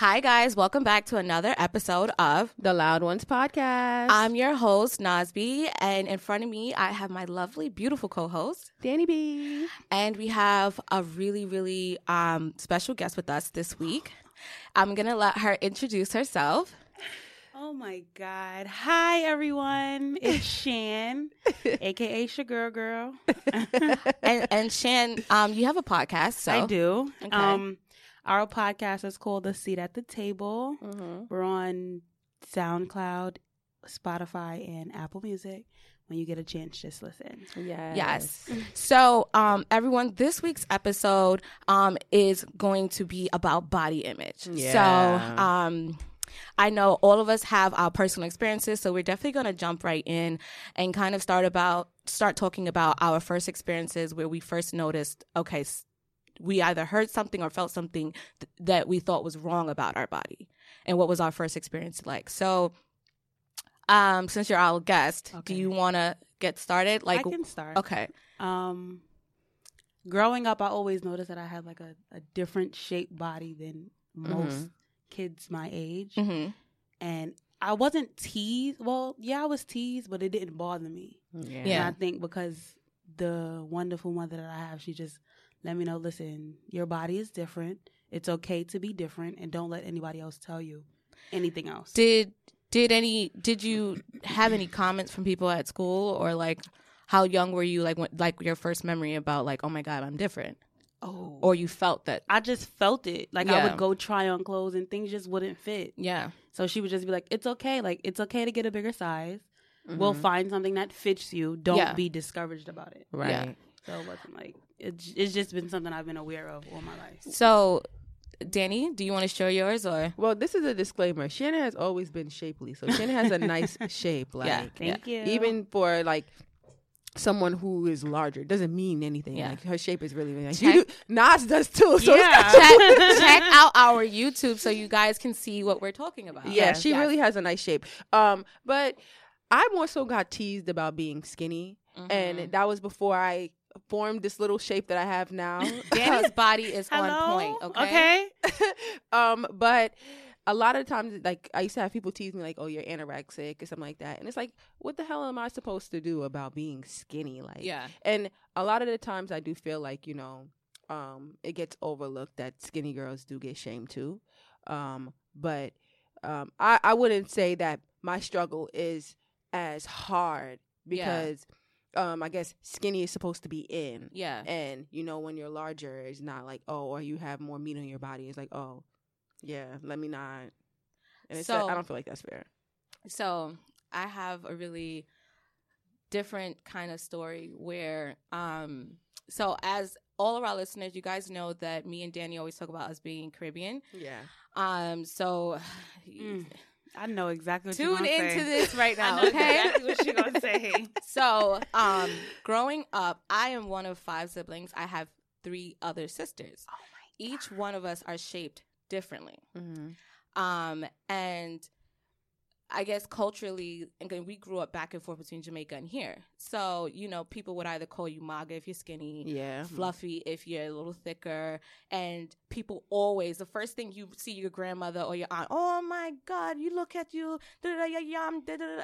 Hi, guys. Welcome back to another episode of The Loud Ones podcast. I'm your host, Nas B., and in front of me, I have my lovely, beautiful co host, Dany B. And we have a really, really um, special guest with us this week. I'm going to let her introduce herself. Oh my God. Hi, everyone. It's Shan, aka Sugar Girl. and, and Shan, um, you have a podcast. So. I do. Okay. Um, our podcast is called The Seat at the Table. Mm-hmm. We're on SoundCloud, Spotify, and Apple Music. When you get a chance, just listen. Yes. Yes. So, um, everyone, this week's episode um, is going to be about body image. Yeah. So, um, I know all of us have our personal experiences, so we're definitely going to jump right in and kind of start about start talking about our first experiences where we first noticed, okay, we either heard something or felt something th- that we thought was wrong about our body and what was our first experience like so um since you're our guest okay. do you want to get started like i can start okay um growing up i always noticed that i had like a, a different shaped body than most mm-hmm. kids my age mm-hmm. and i wasn't teased well yeah i was teased but it didn't bother me yeah, yeah. i think because the wonderful mother that i have she just let me know listen, your body is different. It's okay to be different and don't let anybody else tell you anything else. Did did any did you have any comments from people at school or like how young were you like when, like your first memory about like oh my god, I'm different? Oh. Or you felt that I just felt it. Like yeah. I would go try on clothes and things just wouldn't fit. Yeah. So she would just be like, It's okay. Like it's okay to get a bigger size. Mm-hmm. We'll find something that fits you. Don't yeah. be discouraged about it. Right. Yeah. So it wasn't like it's, it's just been something I've been aware of all my life. So, Dany, do you want to show yours or? Well, this is a disclaimer. Shannon has always been shapely, so Shannon has a nice shape. Like, yeah, thank yeah. you. Even for like someone who is larger doesn't mean anything. Yeah. Like her shape is really, really nice. Check. Do, Nas does too. So yeah. check, check, out our YouTube so you guys can see what we're talking about. Yeah, yes. she yes. really has a nice shape. Um, but I more so got teased about being skinny, mm-hmm. and that was before I formed this little shape that I have now. Dany's body is on point. Okay. Okay. um, but a lot of times, like I used to have people tease me, like, "Oh, you're anorexic" or something like that, and it's like, what the hell am I supposed to do about being skinny? Like, yeah. And a lot of the times, I do feel like you know, um, it gets overlooked that skinny girls do get shamed too. Um, but um, I I wouldn't say that my struggle is as hard because. Yeah um, I guess skinny is supposed to be in. Yeah. And you know, when you're larger, it's not like, oh, or you have more meat on your body. It's like, oh, yeah, let me not. And it's so, I don't feel like that's fair. So I have a really different kind of story where, um, so as all of our listeners, you guys know that me and Danny always talk about us being Caribbean. Yeah. Um. So. Mm. I know exactly what Tune into this right now, okay? exactly what she's gonna say. So, um, growing up, I am one of five siblings. I have three other sisters. Oh Each one of us are shaped differently. Mm-hmm. Um, and I guess culturally, and we grew up back and forth between Jamaica and here. So, you know, people would either call you maga if you're skinny, yeah, fluffy if you're a little thicker. And people always, the first thing you see your grandmother or your aunt, oh my God, you look at you,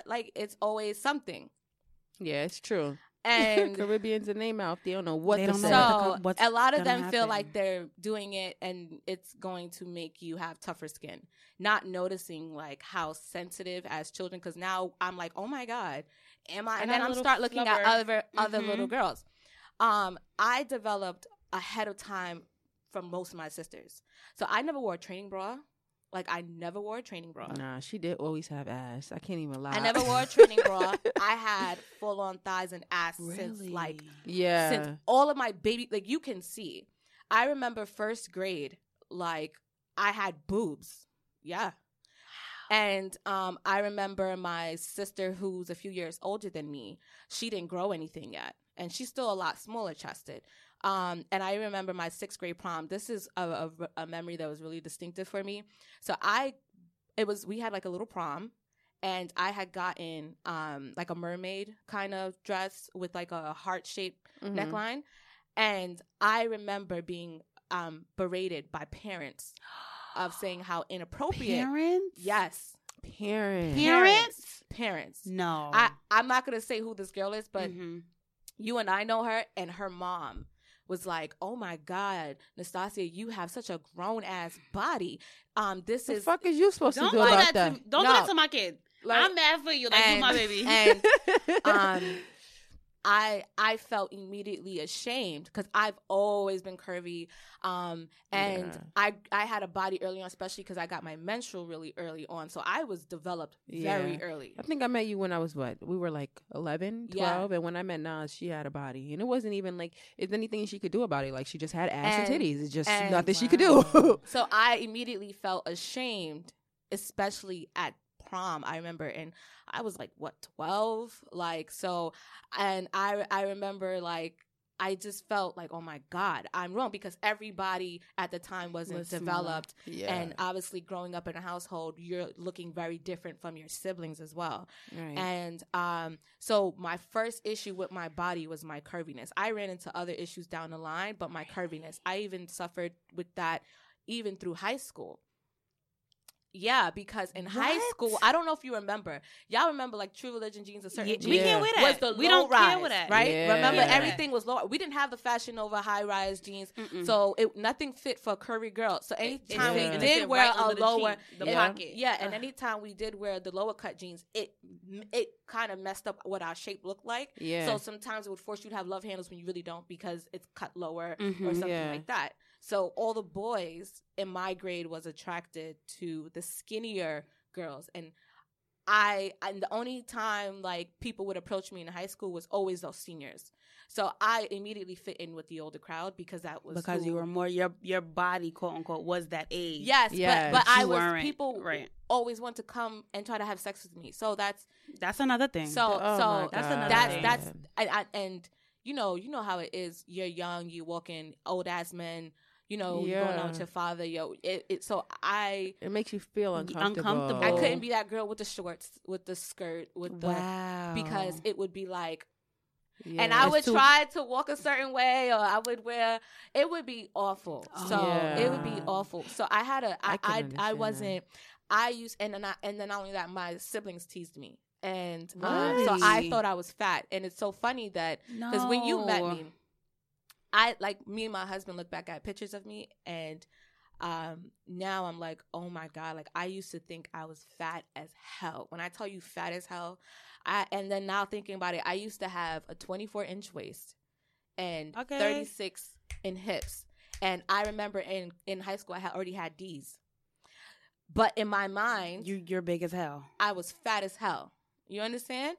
like it's always something. Yeah, it's true. And Caribbeans in their mouth, they don't know what they to say. So a lot of them happen. feel like they're doing it and it's going to make you have tougher skin. Not noticing like how sensitive as children, because now I'm like, oh my god, am I? And, and then I'm start looking flubber. at other mm-hmm. other little girls. Um, I developed ahead of time from most of my sisters, so I never wore a training bra. Like I never wore a training bra. Nah, she did always have ass. I can't even lie. I never wore a training bra. I had full on thighs and ass really? since like yeah, since all of my baby like you can see. I remember first grade like I had boobs. Yeah. And um, I remember my sister, who's a few years older than me, she didn't grow anything yet. And she's still a lot smaller chested. Um, and I remember my sixth grade prom. This is a, a, a memory that was really distinctive for me. So I, it was we had like a little prom, and I had gotten um like a mermaid kind of dress with like a heart shaped mm-hmm. neckline, and I remember being um berated by parents of saying how inappropriate. Parents? Yes, Parents. Parents? Parents. No. I I'm not gonna say who this girl is, but Mhm. you and I know her, and her mom was like, "Oh my God, Nastasia, you have such a grown ass body. Um, this is The is fuck is you supposed to do that, about that? to don't No. do that to my kid. like, I'm mad for you. Like you my baby. and um I I felt immediately ashamed because I've always been curvy, um, and Yeah. I I had a body early on, especially because I got my menstrual really early on, so I was developed very Yeah. early. I think I met you when I was what? We were like 11, 12. Yeah. And when I met Nas, she had a body. And it wasn't even like, it's anything she could do about it. Like, she just had ass and, And- titties. It's just and- nothing she could do. So I immediately felt ashamed, especially at prom. I remember, and I was like, what, 12? Like, so, and I, I remember like, I just felt like, oh my God, I'm wrong because everybody at the time wasn't Was developed. yeah. And obviously, growing up in a household, you're looking very different from your siblings as well. right. And um, so my first issue with my body was my curviness. I ran into other issues down the line, but my curviness, I even suffered with that even through high school. Yeah, because in high school, I don't know if you remember. Y'all remember like True Religion jeans, a certain Yeah, jeans we can't wear that. was the we low don't rise, care with that. right? Yeah. Remember, Yeah. everything was low. We didn't have the Fashion Nova high rise jeans, Mm-mm. so it nothing fit for a curvy girl. So It- anytime it we fit- did wear right a under the lower, cheek, the it- pocket. yeah, and anytime we did wear the lower cut jeans, it it kind of messed up what our shape looked like. yeah. So sometimes it would force you to have love handles when you really don't because it's cut lower or Mhm. something Yeah. like that. So all the boys in my grade was attracted to the skinnier girls and I and the only time like people would approach me in high school was always those seniors. So I immediately fit in with the older crowd because that was because who- you were more your your body quote unquote was that age. Yes, Yes. but but I was people right. always want to come and try to have sex with me. So that's That's another thing. so Oh so that's another that's thing. that's I, I, and you know you know how it is you're young you walk in old ass men you know you going out with your father yo it, it so i it makes you feel uncomfortable. uncomfortable. i couldn't be that girl with the shorts with the skirt with the wow. because it would be like Yeah. and i would too- try to walk a certain way or i would wear it would be awful Oh, so it would be awful so i had a I i i, I that. wasn't i used and then I, and then not only that my siblings teased me and um, so i thought i was fat and it's so funny that because when you met me, I like me and my husband look back at pictures of me, and um, now I'm like, oh my god, like I used to think I was fat as hell. When I tell you fat as hell, I and then now thinking about it, I used to have a 24 inch waist and Okay. 36 in hips, and I remember in in high school I had already had D's, but in my mind, you you're big as hell. I was fat as hell. You understand?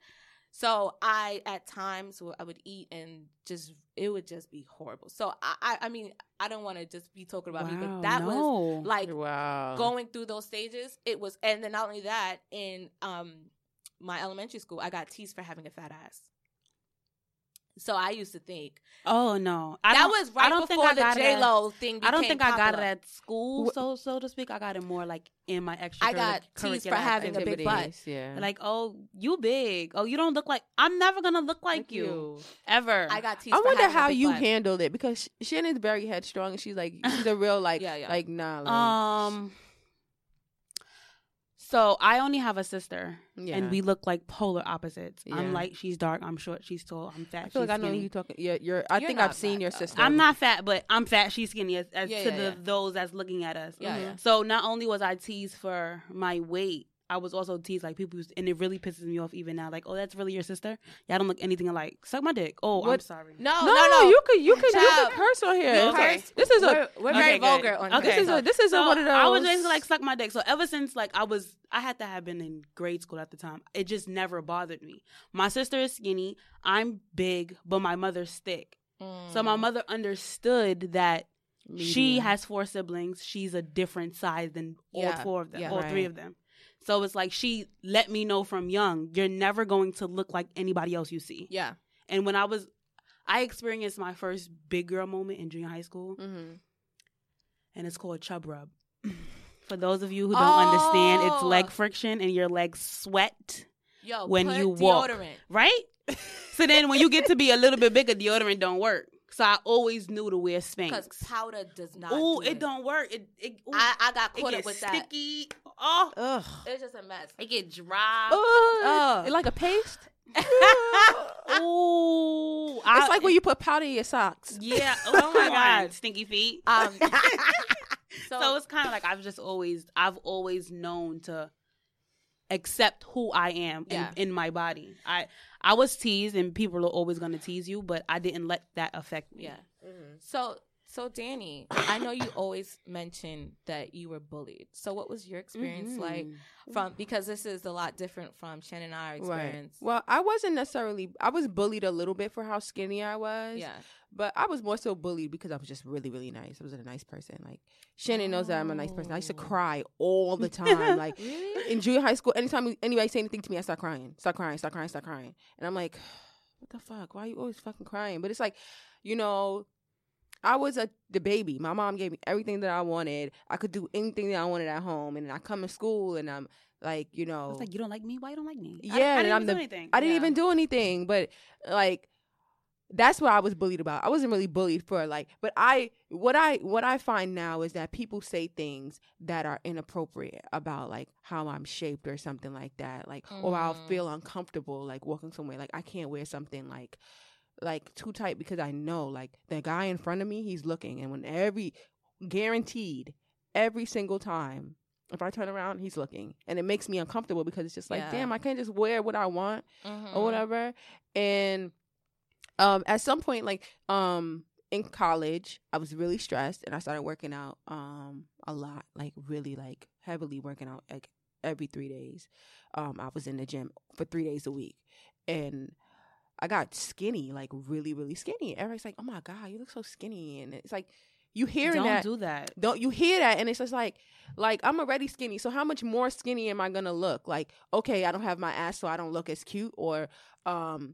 So I at times I would eat and just it would just be horrible. So I I, I mean I don't want to just be talking about me, but that was like wow. going through those stages. It was, and then not only that, in um my elementary school, I got teased for having a fat ass. So I used to think Oh no, I that don't- was I right don't think before I the got J Lo thing. I don't became think I got it at school, so so to speak. I got it more like in my extra. I got teased for having a big butt. Activities, Yeah. like, oh, you big. Oh, you don't look like. I'm never gonna look like, Like you. ever. I got teased. I for wonder a how big you butt. handled it because Sh- Shannon's very headstrong and she's like she's a real like Yeah, yeah. like nah like, Um. So I only have a sister, yeah. and we look like polar opposites. Yeah. I'm light, she's dark. I'm short, she's tall. I'm fat. I feel like she's I know skinny. you talking. Yeah, you're. I You're think I've seen your though. sister. I'm not fat, but I'm fat. She's skinny. As, as Yeah, to yeah, the yeah. those that's looking at us. Yeah, mm-hmm. yeah. So not only was I teased for my weight, I was also teased like people, used, and it really pisses me off even now. Like, oh, that's really your sister? Y'all don't look anything alike. Suck my dick. Oh, I'm sorry. No, No, no, no. you could you could you could curse on here. You It's okay? This is a we're, we're Okay, very good. vulgar on Okay. here. this is a this is a one of those. I was basically like suck my dick. So ever since like I was, I had to have been in grade school at the time. It just never bothered me. My sister is skinny. I'm big, but my mother's thick. So my Mm. mother understood that she has four siblings. She's a different size than all Yeah, four of them, yeah. all three of them. So it's like she let me know from young, you're never going to look like anybody else you see. Yeah. And when I was, I experienced my first big girl moment in junior high school, Mm-hmm. and it's called chub rub. For those of you who don't understand, it's Oh. leg friction and your legs sweat, Yo, When you walk. right? so then when you get to be a little bit bigger, deodorant don't work. So I always knew to wear Spanx. Because powder does not. Oh, do it don't work. It, it ooh, I, I got caught get up with that. sticky. Oh, Ugh. It's just a mess. it get dry. Ugh. Ugh. Like a paste. Ooh, it's like when you put powder in your socks. Yeah. Oh my God. stinky feet. Um, so, so, it's kind of like I've just always I've always known to accept who I am in, in my body. I I was teased and people are always going to tease you, but I didn't let that affect me. yeah. Mm-hmm. So, so Dany, I know you always mention that you were bullied. So, what was your experience Mhm. like from? Because this is a lot different from Shannon and our experience. Well, I wasn't necessarily. I was bullied a little bit for how skinny I was. Yeah. But I was more so bullied because I was just really, really nice. I was a nice person. Like Shannon knows that I'm a nice person. I used to Oh. cry all the time. like Really? in junior high school, anytime anybody say anything to me, I start crying, start crying, start crying, start crying, and I'm like, what the fuck? Why are you always fucking crying? But it's like, you know. I was a the baby. My mom gave me everything that I wanted. I could do anything that I wanted at home, and then I come to school and I'm like, you know, was like, you don't like me? Why you don't like me? Yeah, I, and didn't I'm even the- do anything. I didn't Yeah. even do anything, but like that's what I was bullied about. I wasn't really bullied for like, but I what I what I find now is that people say things that are inappropriate about like how I'm shaped or something like that, like or I'll Mm. feel uncomfortable like walking somewhere like I can't wear something like like too tight because I know like the guy in front of me he's looking and when every guaranteed every single time if I turn around he's looking and it makes me uncomfortable because it's just like Yeah. damn I can't just wear what I want Mhm. or whatever. And um, at some point, like um, in college, I was really stressed, and I started working out um a lot, like really like heavily working out like every three days. Um, I was in the gym for three days a week, and I got skinny, like really, really skinny. Everybody's like, "Oh my god, you look so skinny," and it's like you hearing don't that. do that. Don't you hear that? And it's just like, like I'm already skinny. So how much more skinny am I gonna look? Like, okay, I don't have my ass, so I don't look as cute. Or, um,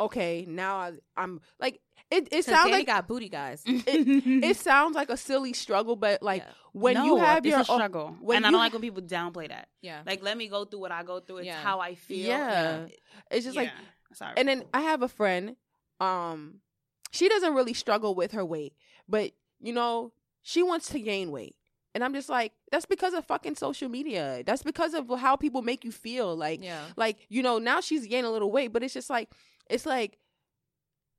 okay, now I, I'm like, it. It 'Cause sounds Dany like got booty guys. it, it sounds like a silly struggle, but like Yeah. when no, you have it's your a struggle, when and I don't like when people downplay that. Yeah. Like, let me go through what I go through. It's Yeah. how I feel. Yeah. it's just like, Yeah. Sorry. and then I have a friend, um, she doesn't really struggle with her weight, but you know, she wants to gain weight. And I'm just like, that's because of fucking social media. That's because of how people make you feel. Like, yeah. like you know now she's gaining a little weight but it's just like it's like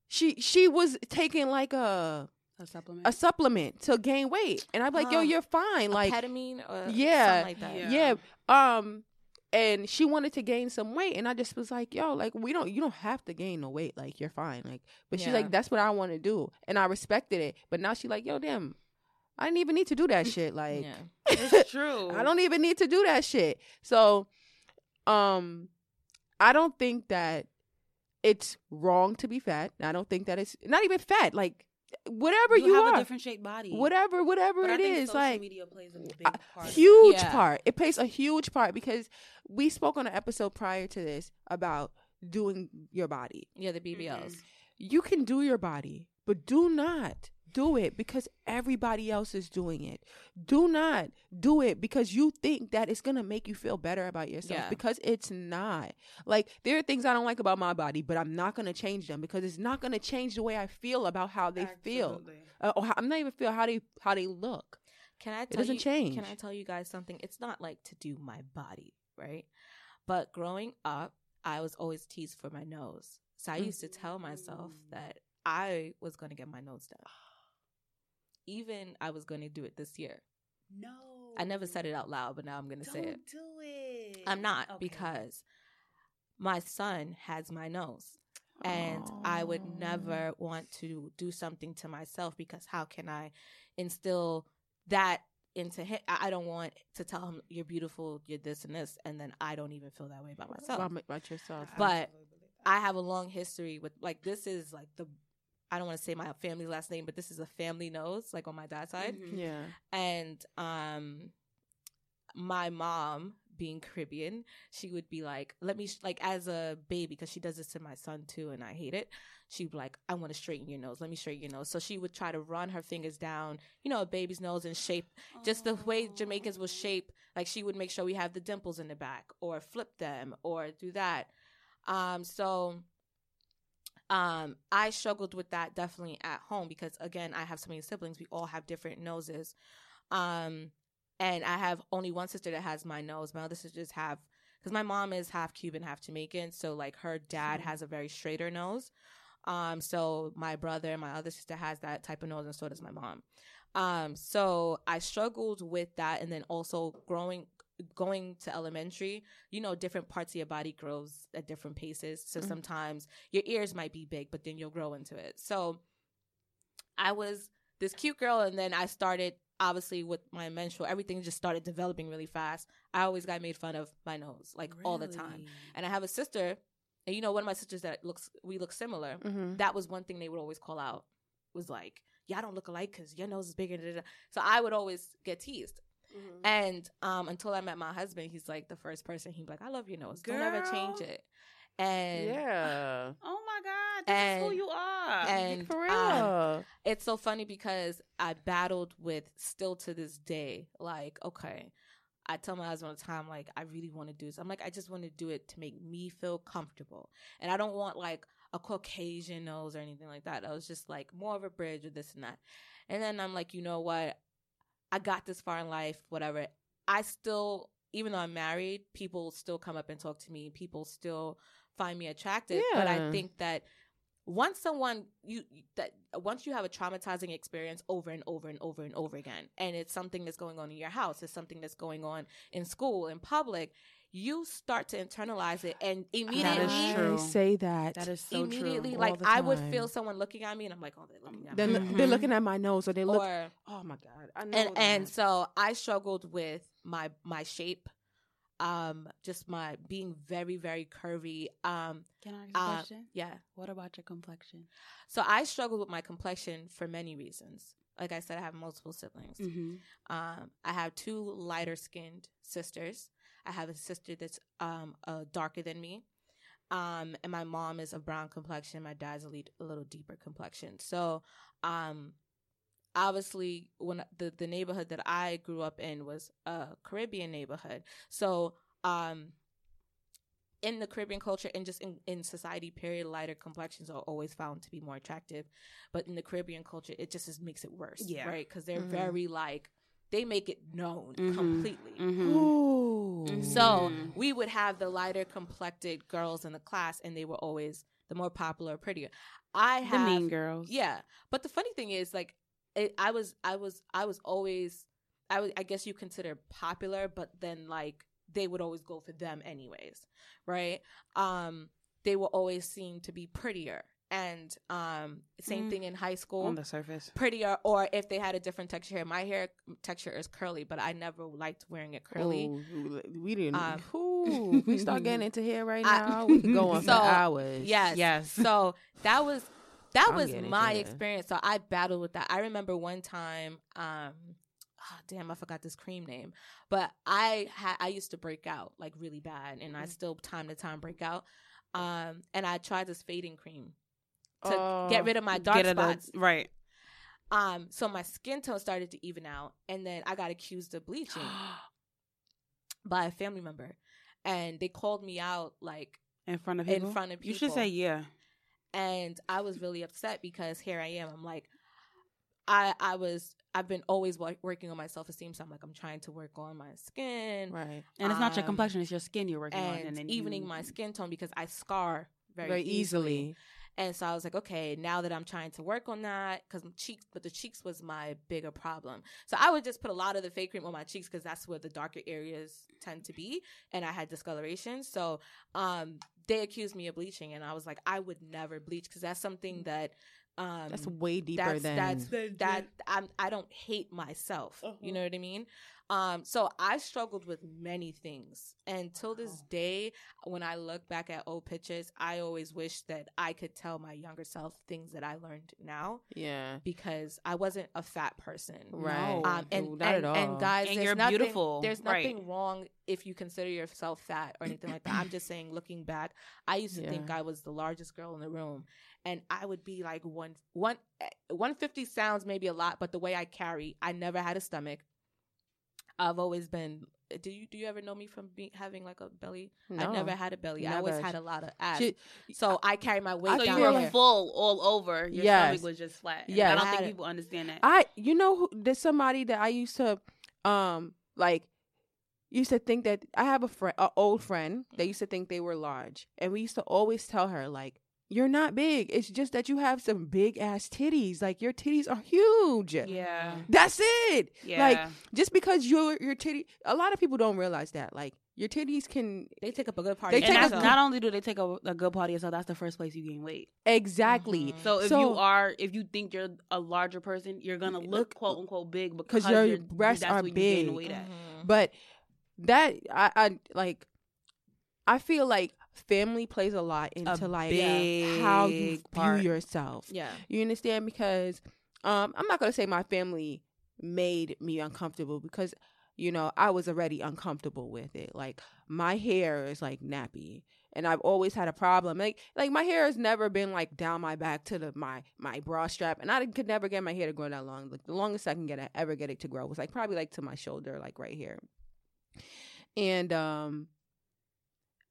she she was taking like a a supplement. a supplement to gain weight and i'm like yo Ah, you're fine like ketamine or Yeah. something like that. Yeah. yeah um and she wanted to gain some weight and i just was like yo like we don't you don't have to gain no weight like you're fine like but she's like that's what i want to do and i respected it but now she's like yo damn i didn't even need to do that shit like yeah. it's true. I don't even need to do that shit. So, um, I don't think that it's wrong to be fat. I don't think that it's not even fat. Like whatever you, You, have are, a different shaped body. whatever, whatever But I think is, social like media plays a big part. of huge Yeah. part. It plays a huge part because we spoke on an episode prior to this about doing your body. Yeah, the. BBLs. Mhm. You can do your body, but do not do it because everybody else is doing it. Do not do it because you think that it's going to make you feel better about yourself Yeah. because it's not. Like there are things I don't like about my body, but I'm not going to change them because it's not going to change the way I feel about how they feel. Uh, or how, I'm not even feel how they how they look. Can I tell doesn't you, change. Can I tell you guys something? It's not like to do my body, right? But growing up, I was always teased for my nose. So I used to tell myself Mm. that I was going to get my nose done. Even I was going to do it this year. No. I never said it out loud, but now I'm going to say it. Don't do it. I'm not Okay. because my son has my nose. And I would never want to do something to myself because how can I instill that into him? I I don't want to tell him you're beautiful, you're this and this, and then I don't even feel that way about myself. about, about yourself. But absolutely believe that. I have a long history with like this is like the I don't want to say my family's last name, but this is a family nose, like on my dad's side. Mhm. yeah. And um my mom being Caribbean, she would be like, let me, sh-, like, as a baby, because she does this to my son too, and I hate it. She'd be like, I want to straighten your nose. Let me straighten your nose. So she would try to run her fingers down, you know, a baby's nose and shape just the way Jamaicans will shape. Like, she would make sure we have the dimples in the back or flip them or do that. Um, so, um, I struggled with that definitely at home because again, I have so many siblings. We all have different noses. Um, and I have only one sister that has my nose. My other sisters have because my mom is half Cuban, half Jamaican. So like her dad has a very straighter nose. Um, so my brother, my other sister has that type of nose, and so does my mom. Um, so I struggled with that, and then also growing going to elementary, you know, different parts of your body grows at different paces. So Mhm. sometimes your ears might be big, but then you'll grow into it. So I was this cute girl, and then I started obviously with my menstrual, everything just started developing really fast. I always got made fun of my nose, like all the time. And I have a sister, and you know, one of my sisters that looks we look similar. Mm-hmm. That was one thing they would always call out was like, "Y'all don't look alike because your nose is bigger." da, da, da." So I would always get teased. Mm-hmm. And um, until I met my husband, he's like the first person. He'd be like, "I love your nose. Don't ever change it." And yeah. Oh my God, this is who you are. and For real. um, it's so funny because I battled with still to this day. Like, okay, I tell my husband all the time, like, I really want to do this. I'm like, I just want to do it to make me feel comfortable, and I don't want like a Caucasian nose or anything like that. I was just like more of a bridge or this and that. And then I'm like, you know what? I got this far in life, whatever. I still, even though I'm married, people still come up and talk to me. People still find me attractive. Yeah. But I think that once someone you that once you have a traumatizing experience over and over and over and over again, and it's something that's going on in your house, it's something that's going on in school, in public, you start to internalize it, and immediately, is true. Say that. that is so immediately, true. all like I would feel someone looking at me, and I'm like, oh, they're looking at They're, me, lo- they're looking at my nose, or they look. or oh my god! I know. and and so I struggled with my my shape, um, just my being very very curvy, um, Can I ask you a uh, question? yeah. What about your complexion? So I struggled with my complexion for many reasons. Like I said, I have multiple siblings. Mm-hmm. Um, I have two lighter skinned sisters. I have a sister that's um uh, darker than me. Um, and my mom is a brown complexion. My dad's a, lead, a little deeper complexion. So, um, obviously, when the the neighborhood that I grew up in was a Caribbean neighborhood. So, um, in the Caribbean culture and just in, in society, period, lighter complexions are always found to be more attractive. But in the Caribbean culture, it just is, makes it worse, Yeah. right? Because they're Mhm. very like they make it known Mhm. completely. Mm-hmm. Ooh. So we would have the lighter complected girls in the class, and they were always the more popular, prettier. I have the have, mean girls. yeah. But the funny thing is, like, it, I was, I was, I was always, I was, I guess you consider popular, but then like they would always go for them anyways, right? Um, they will always seem to be prettier, and um, same Mm. thing in high school on the surface. prettier or if they had a different texture hair. My hair texture is curly, but I never liked wearing it curly. Ooh, we didn't. Um, ooh, we start getting into hair right I- now. we could go on So, for hours. Yes. Yes. So that was that I'm was my experience. So I battled with that. I remember one time, um, oh, damn, I forgot this cream name, but I had I used to break out like really bad, and I Mhm. still time to time break out. Um, and I tried this fading cream to Oh, get rid of my dark Get it a- spots. right. Um, so my skin tone started to even out, and then I got accused of bleaching by a family member, and they called me out like In front of people? in front of people. You should say yeah. and I was really upset because here I am. I'm like, I I was I've been always wo- working on my self esteem, so I'm like I'm trying to work on my skin Right. And it's not your Um, complexion; it's your skin you're working on, and, and then evening you, my skin tone because I scar very, Very, easily. easily. And so I was like, okay, now that I'm trying to work on that, because cheeks, but the cheeks was my bigger problem. So I would just put a lot of the fake cream on my cheeks because that's where the darker areas tend to be, and I had discoloration. So um, they accused me of bleaching, and I was like, I would never bleach because that's something that um, That's way deeper that's than. that's that I'm I don't hate myself. Uh-huh. You know what I mean? Um, so I struggled with many things, and till this day, when I look back at old pictures, I always wish that I could tell my younger self things that I learned now yeah. because I wasn't a fat person. Right. No. Um, and Ooh, not and, at and all. guys, And there's you're nothing, beautiful. There's Right. nothing wrong if you consider yourself fat or anything like that. I'm just saying, looking back, I used to think I was the largest girl in the room, and I would be like one one one fifty sounds maybe a lot, but the way I carry, I never had a stomach. I've always been do you do you ever know me from being having like a belly? No. I never had a belly. I always had a lot of abs. She- so I carry my weight So down you were here. full all over. Your Yes. stomach was just flat. Yes. I don't I think people understand that. I you know who there's somebody that I used to um like used to think that I have a friend an old friend that used to think they were large and we used to always tell her like you're not big it's just that you have some big ass titties like your titties are huge yeah. that's it Yeah. like just because your your titty a lot of people don't realize that like your titties can They take up a good part. They and take your a that's self. good- not only do they take a, a good part of yourself, that's the first place you gain weight. exactly Mhm. So if So- you are, if you think you're a larger person, you're gonna look quote unquote big because your you're- breasts that's are what you gain big. weight at. Mhm. But that I, I like I feel like family plays a lot into like how you part. view yourself. Yeah. You understand? Because um I'm not gonna say my family made me uncomfortable because you know, I was already uncomfortable with it. Like my hair is like nappy. And I've always had a problem. Like like my hair has never been like down my back to the my my bra strap. And I could never get my hair to grow that long. Like the longest I can get it ever get it to grow was like probably like to my shoulder, like right here. And um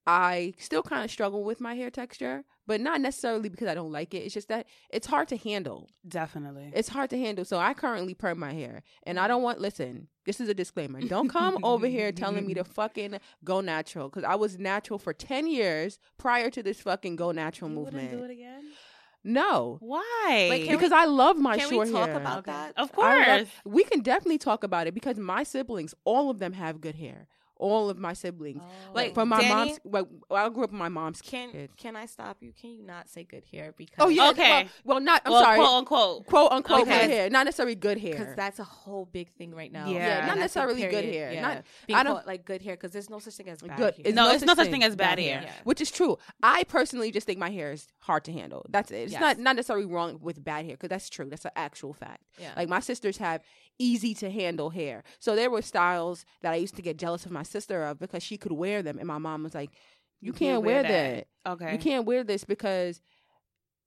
I still kind of struggle with my hair texture, but not necessarily because I don't like it. It's just that it's hard to handle. Definitely. It's hard to handle. So I currently perm my hair. And I mm-hmm. don't want, listen, this is a disclaimer. Don't come over here telling me to fucking go natural. Because I was natural for 10 years prior to this fucking go natural you movement. do it again? No. Why? Wait, can Because I love my Can short we talk hair. about that? Of course. love- we can definitely talk about it because my siblings, all of them have good hair. All of my siblings. Oh. Like, Like from my Dany, mom's, well, I grew up with my mom's Can kids. can I stop you? Can you not say good hair because Oh yeah. Okay. Well, well not. I'm well, sorry. quote unquote. quote unquote Okay. good hair, not necessarily good hair. because that's a whole big thing right now. Yeah. Yeah, not necessarily good hair. Yeah. Not- Being I don't- called, like good hair because there's no such thing as bad Good. hair. It's No, no it's such no such thing thing as bad bad hair. hair. which is true. I personally just think my hair is hard to handle. That's it. It's Yes. not not necessarily wrong with bad hair because that's true. That's an actual fact. Yeah. Like my sisters have easy to handle hair, so there were styles that I used to get jealous of my sister of because she could wear them, and my mom was like, "You, can't, wear that. Okay. You can't wear this because."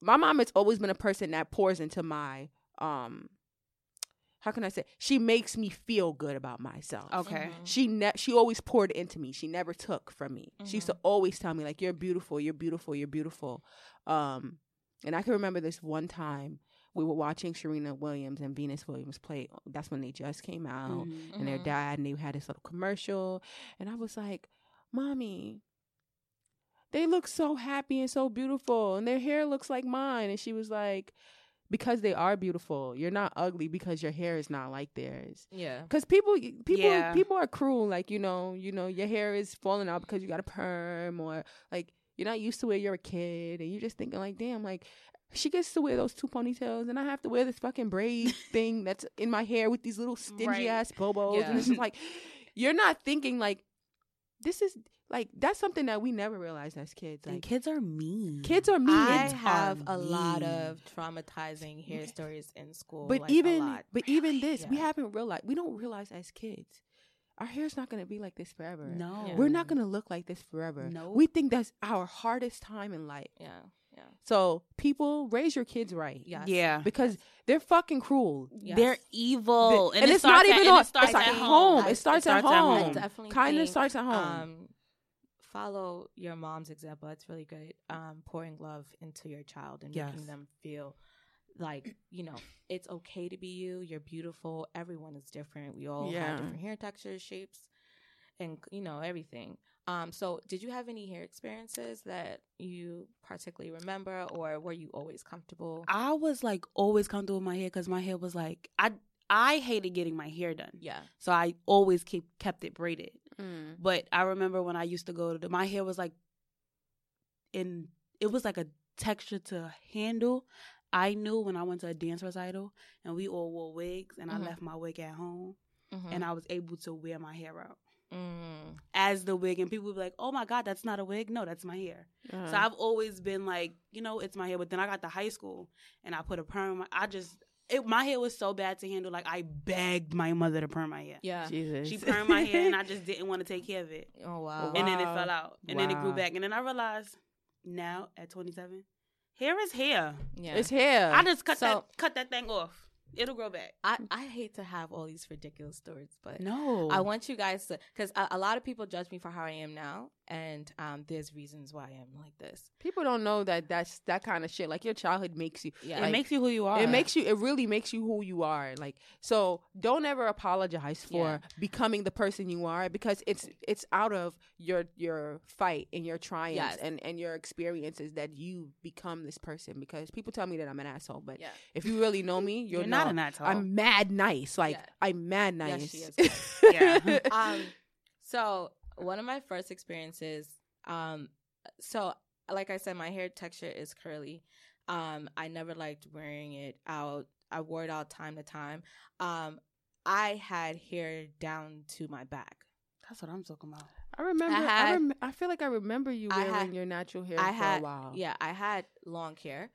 My mom has always been a person that pours into my um how can I say she makes me feel good about myself. Okay. Mhm. She ne- she always poured into me. She never took from me. She used to always tell me like you're beautiful, you're beautiful, you're beautiful. Um and I can remember this one time we were watching Serena Williams and Venus Williams play. That's when they just came out Mhm. and their Mhm. dad and they had this little commercial and I was like, "Mommy, they look so happy and so beautiful and their hair looks like mine." And she was like, "Because they are beautiful. You're not ugly because your hair is not like theirs." Yeah. Cause people, people, Yeah. people are cruel. Like you know, you know, your hair is falling out because you got a perm, or like you're not used to it. You're a kid, and you're just thinking like, damn, like she gets to wear those two ponytails, and I have to wear this fucking braid thing that's in my hair with these little stingy Right. ass bobos, Yeah. and it's just like you're not thinking like this is like that's something that we never realized as kids. And Like kids are mean. kids are mean, I Kids have are a lot of traumatizing hair stories in school. but like, a even lot. but even this, we Yeah. haven't realized. We don't realize as kids. Our hair's not gonna be like this forever. No. Yeah. We're not gonna look like this forever. Nope. We think that's our hardest time in life. yeah, yeah, So people raise your kids right. yes. Yeah. Because they're fucking cruel. Yes. They're evil. and, it it's not starts at- even and on it starts it's at home. I- It starts, it at starts at home. home. I definitely Kind of think, starts at home. Um, follow your mom's example. That's really good. Um, pouring love into your child and Yes. making them feel like you know it's okay to be you. You're beautiful. Everyone is different. We all Yeah. have different hair textures, shapes, and you know everything. Um, so did you have any hair experiences that you particularly remember, or were you always comfortable? I was like always comfortable with my hair because my hair was like I I hated getting my hair done, yeah. so I always keep kept it braided. Mm. But I remember when I used to go to the, my hair was like in it was like a texture to handle. I knew when I went to a dance recital and we all wore wigs and Mhm. I left my wig at home Mhm. and I was able to wear my hair out Mm. as the wig and people would be like, "Oh my god, that's not a wig." No, that's my hair. Uh-huh. So I've always been like, you know, it's my hair. But then I got to high school and I put a perm. I just, it, my hair was so bad to handle. Like I begged my mother to perm my hair. yeah. Jesus. She permed my hair and I just didn't want to take care of it. Oh wow. And then it fell out. And then it grew back. And then I realized now at 27, hair is hair. yeah. it's hair. I just cut So- that cut that thing off. It'll grow back. I, I hate to have all these ridiculous stories, but No, I want you guys to, because a, a lot of people judge me for how I am now, and um, there's reasons why I am like this. People don't know that that's that kind of shit. Like your childhood makes you. Yeah, it makes you who you are. It makes you. It really makes you who you are. Like so, don't ever apologize for Yeah. becoming the person you are because it's it's out of your your fight and your triumphs Yes. and and your experiences that you become this person. Because people tell me that I'm an asshole, but Yeah. if you really know me, you'll You're not an asshole. I'm mad nice. Like. I'm mad Yes, nice. is. Yeah. um so one of my first experiences um so like i said my hair texture is curly um i never liked wearing it out i wore it out time to time um i had hair down to my back That's what I'm talking about. I remember. I, had- rem- I feel like I remember you wearing had- your natural hair I for had a while. yeah i had long hair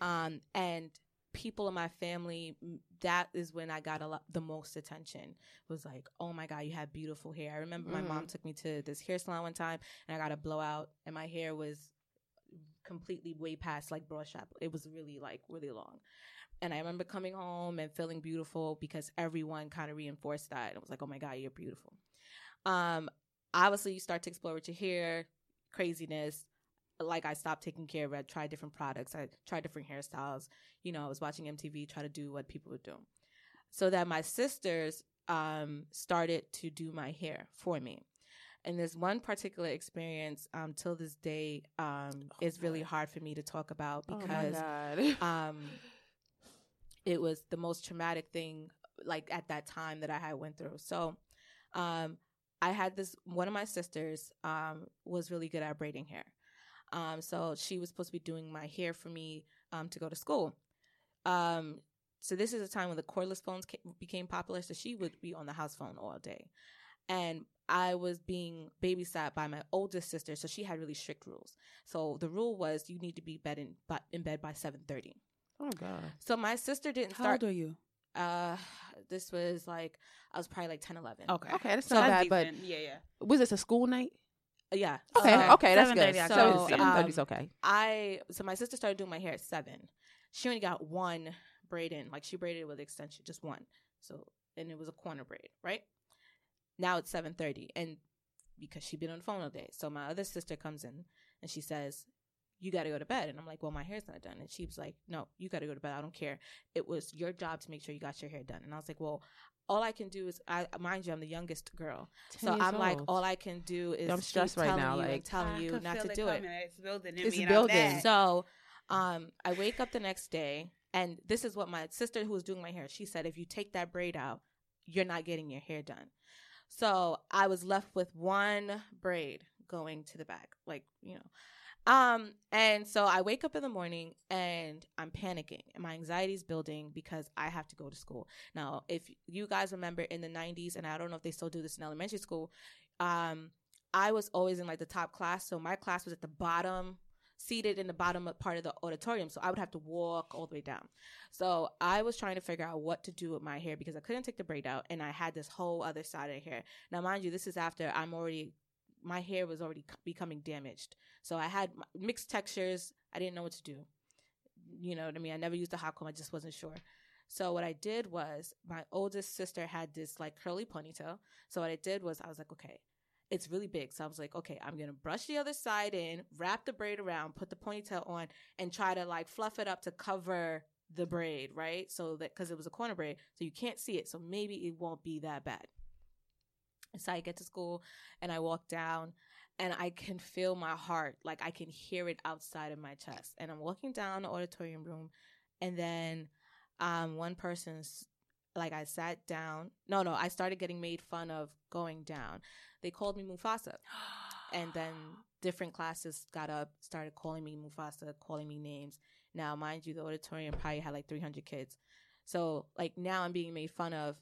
um and people in my family m- that is when i got a lot the most attention. Was like oh my god you have beautiful hair. I remember my mom Mhm. took me to this hair salon one time and i got a blowout and my hair was completely way past like broad strap it was really like really long. And i remember coming home and feeling beautiful because everyone kind of reinforced that it was like oh my god you're beautiful. Um obviously you start to explore with your hair craziness like I stopped taking care of it. I tried different products. I tried different hairstyles. You know, I was watching MTV, try to do what people would do. So that my sisters um, started to do my hair for me. And there's one particular experience um, till this day um, Oh, is really hard for me to talk about Oh because God. um, it was the most traumatic thing like at that time that I had went through. So um, I had this one of my sisters um, was really good at braiding hair. Um, so she was supposed to be doing my hair for me um, to go to school. Um, so this is a time when the cordless phones ca- became popular. So she would be on the house phone all day, and I was being babysat by my oldest sister. So she had really strict rules. So the rule was you need to be bed in, bu- in bed by seven thirty. oh God. So my sister didn't How start. old are you? Uh, this was like I was probably like 10, 11. Okay, Okay, that's So not that's bad. But yeah, yeah. was this a school night? Yeah. Okay, So okay, that's good. I So could. seven thirty is Um, okay. I so my sister started doing my hair at seven. She only got one braid in, like she braided it with extension, just one. So and it was a corner braid, right? Now it's seven thirty, and because she'd been on the phone all day, so my other sister comes in and she says, "You got to go to bed." And I'm like, "Well, my hair's not done." And she was like, "No, you got to go to bed. I don't care. It was your job to make sure you got your hair done." And I was like, "Well." All I can do is, I mind you, I'm the youngest girl, 10 so I'm like, all I can do is I'm keep stressed right telling now, you and like- telling I you not feel to do coming. it. It's building in It's me. building. And I'm. So, um, I wake up the next day, and this is what my sister, who was doing my hair, she said, if you take that braid out, you're not getting your hair done. So I was left with one braid going to the back, like you know. Um, and so I wake up in the morning and I'm panicking, and my anxiety is building because I have to go to school. Now, if you guys remember in the '90s, and I don't know if they still do this in elementary school, um, I was always in like the top class, so my class was at the bottom seated in the bottom part of the auditorium. So I would have to walk all the way down. So I was trying to figure out what to do with my hair because I couldn't take the braid out and I had this whole other side of hair. Now, mind you, this is after I'm already, my hair was already becoming damaged. So I had mixed textures. I didn't know what to do. You know what I mean? I never used a hot comb. I just wasn't sure. So what I did was my oldest sister had this like curly ponytail. So what I did was I was like, okay, it's really big. So I was like, okay, I'm gonna brush the other side in, wrap the braid around, put the ponytail on, and try to like fluff it up to cover the braid, right? So that because it was a corner braid, so you can't see it. So maybe it won't be that bad. So I get to school and I walk down and I can feel my heart, like I can hear it outside of my chest. And I'm walking down the auditorium room, and then um, one person's like I sat down. No, no, I started getting made fun of going down. They called me Mufasa. And then different classes got up, started calling me Mufasa, calling me names. Now, mind you, the auditorium probably had like 300 kids. So, like, now I'm being made fun of.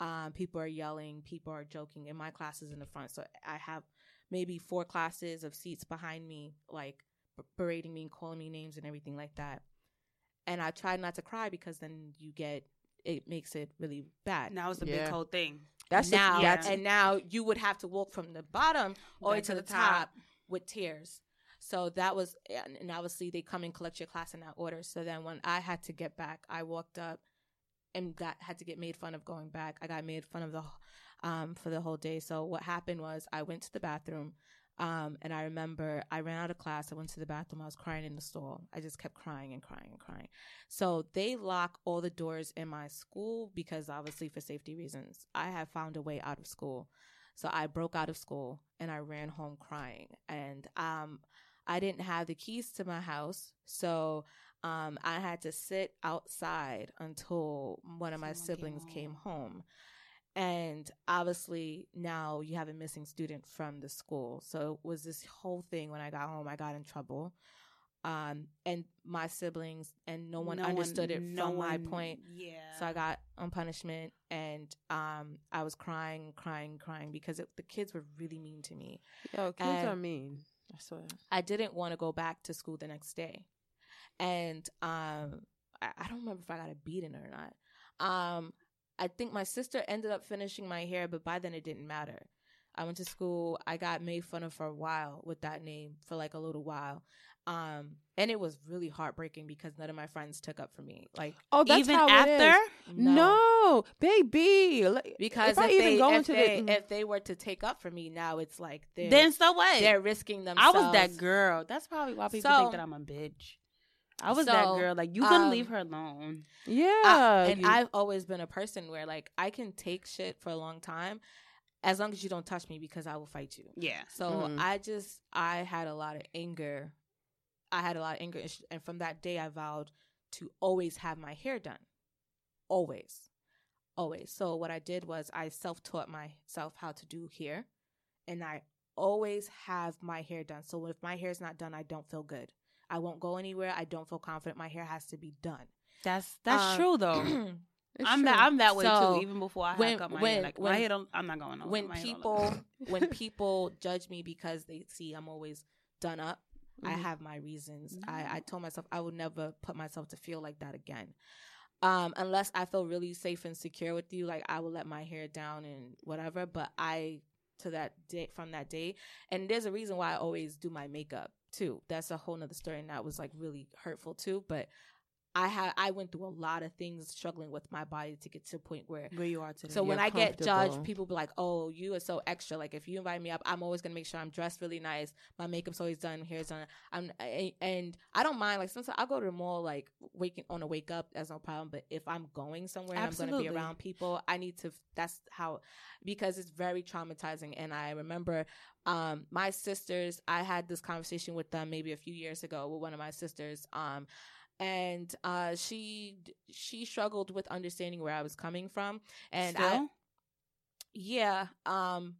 Um, people are yelling, people are joking, and my class is in the front. So, I have maybe four classes of seats behind me, like berating me and calling me names and everything like that. And I tried not to cry because then you get, it makes it really bad now it's a Yeah. big whole thing. That's now, just, that's and now you would have to walk from the bottom all the way Back to the top with tears. So that was, and and obviously they come and collect your class in that order. So then when I had to get back, I walked up and got had to get made fun of going back. I got made fun of the um for the whole day. So what happened was I went to the bathroom. Um, and I remember I ran out of class. I went to the bathroom. I was crying in the stall. I just kept crying and crying and crying. So they lock all the doors in my school because obviously for safety reasons. I have found a way out of school. So I broke out of school and I ran home crying. And um, I didn't have the keys to my house. So um, I had to sit outside until one of my Someone siblings came came home. And obviously, now you have a missing student from the school. So it was this whole thing when I got home, I got in trouble. Um, and my siblings and no one No understood it no from my point. Yeah. So I got on punishment, and um, I was crying, crying, crying because it, the kids were really mean to me. Yo, kids And- are mean. I swear. I didn't want to go back to school the next day, and um, I, I don't remember if I got a beating or not. Um, I think my sister ended up finishing my hair, but by then it didn't matter. I went to school. I got made fun of for a while with that name for like a little while. Um, and it was really heartbreaking because none of my friends took up for me. Like, Oh, that's Even how it after? No, baby. Because if if, I even they, go if, into they, the, if they were to take up for me now, it's like they're then so what? they're risking themselves. I was that girl. That's probably why people So- think that I'm a bitch. I was that girl. Like you couldn't um, leave her alone. yeah, I- and you- I've always been a person where like I can take shit for a long time, as long as you don't touch me because I will fight you. Yeah. So Mhm. I just I had a lot of anger. I had a lot of anger, and from that day I vowed to always have my hair done, always, always. So what I did was I self taught myself how to do hair, and I always have my hair done. So if my hair's not done, I don't feel good. I won't go anywhere. I don't feel confident. My hair has to be done. That's that's Um, true though. It's I'm true. that I'm that way So, too. Even before I when- had cut my when- hair, like when- my hair don't. I'm not going. nowhere. when My hair don't people when people judge me because they see I'm always done up, I Mhm. have my reasons. I, I told myself I would never put myself to feel like that again. Um, unless I feel really safe and secure with you, like I will let my hair down and whatever. But I to that day from that day, and there's a reason why I always do my makeup too. That's a whole nother story, and that was like really hurtful too. But I had I went through a lot of things struggling with my body to get to a point where where you are today. so when I get judged, people be like, "Oh, you are so extra." Like if you invite me up, I'm always gonna make sure I'm dressed really nice. My makeup's always done, hair's done. I'm I- and I don't mind. Like sometimes I'll go to the mall, like waking on a wake up, that's no problem. But if I'm going somewhere and I'm gonna be around people, I need to. That's how because it's very traumatizing. And I remember um my sisters. I had this conversation with them maybe a few years ago with one of my sisters. Um and uh she she struggled with understanding where I was coming from and I yeah um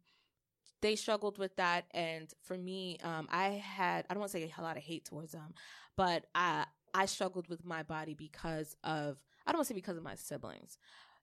they struggled with that and for me um i had i don't want to say a lot of hate towards them but i i struggled with my body because of i don't want to say because of my siblings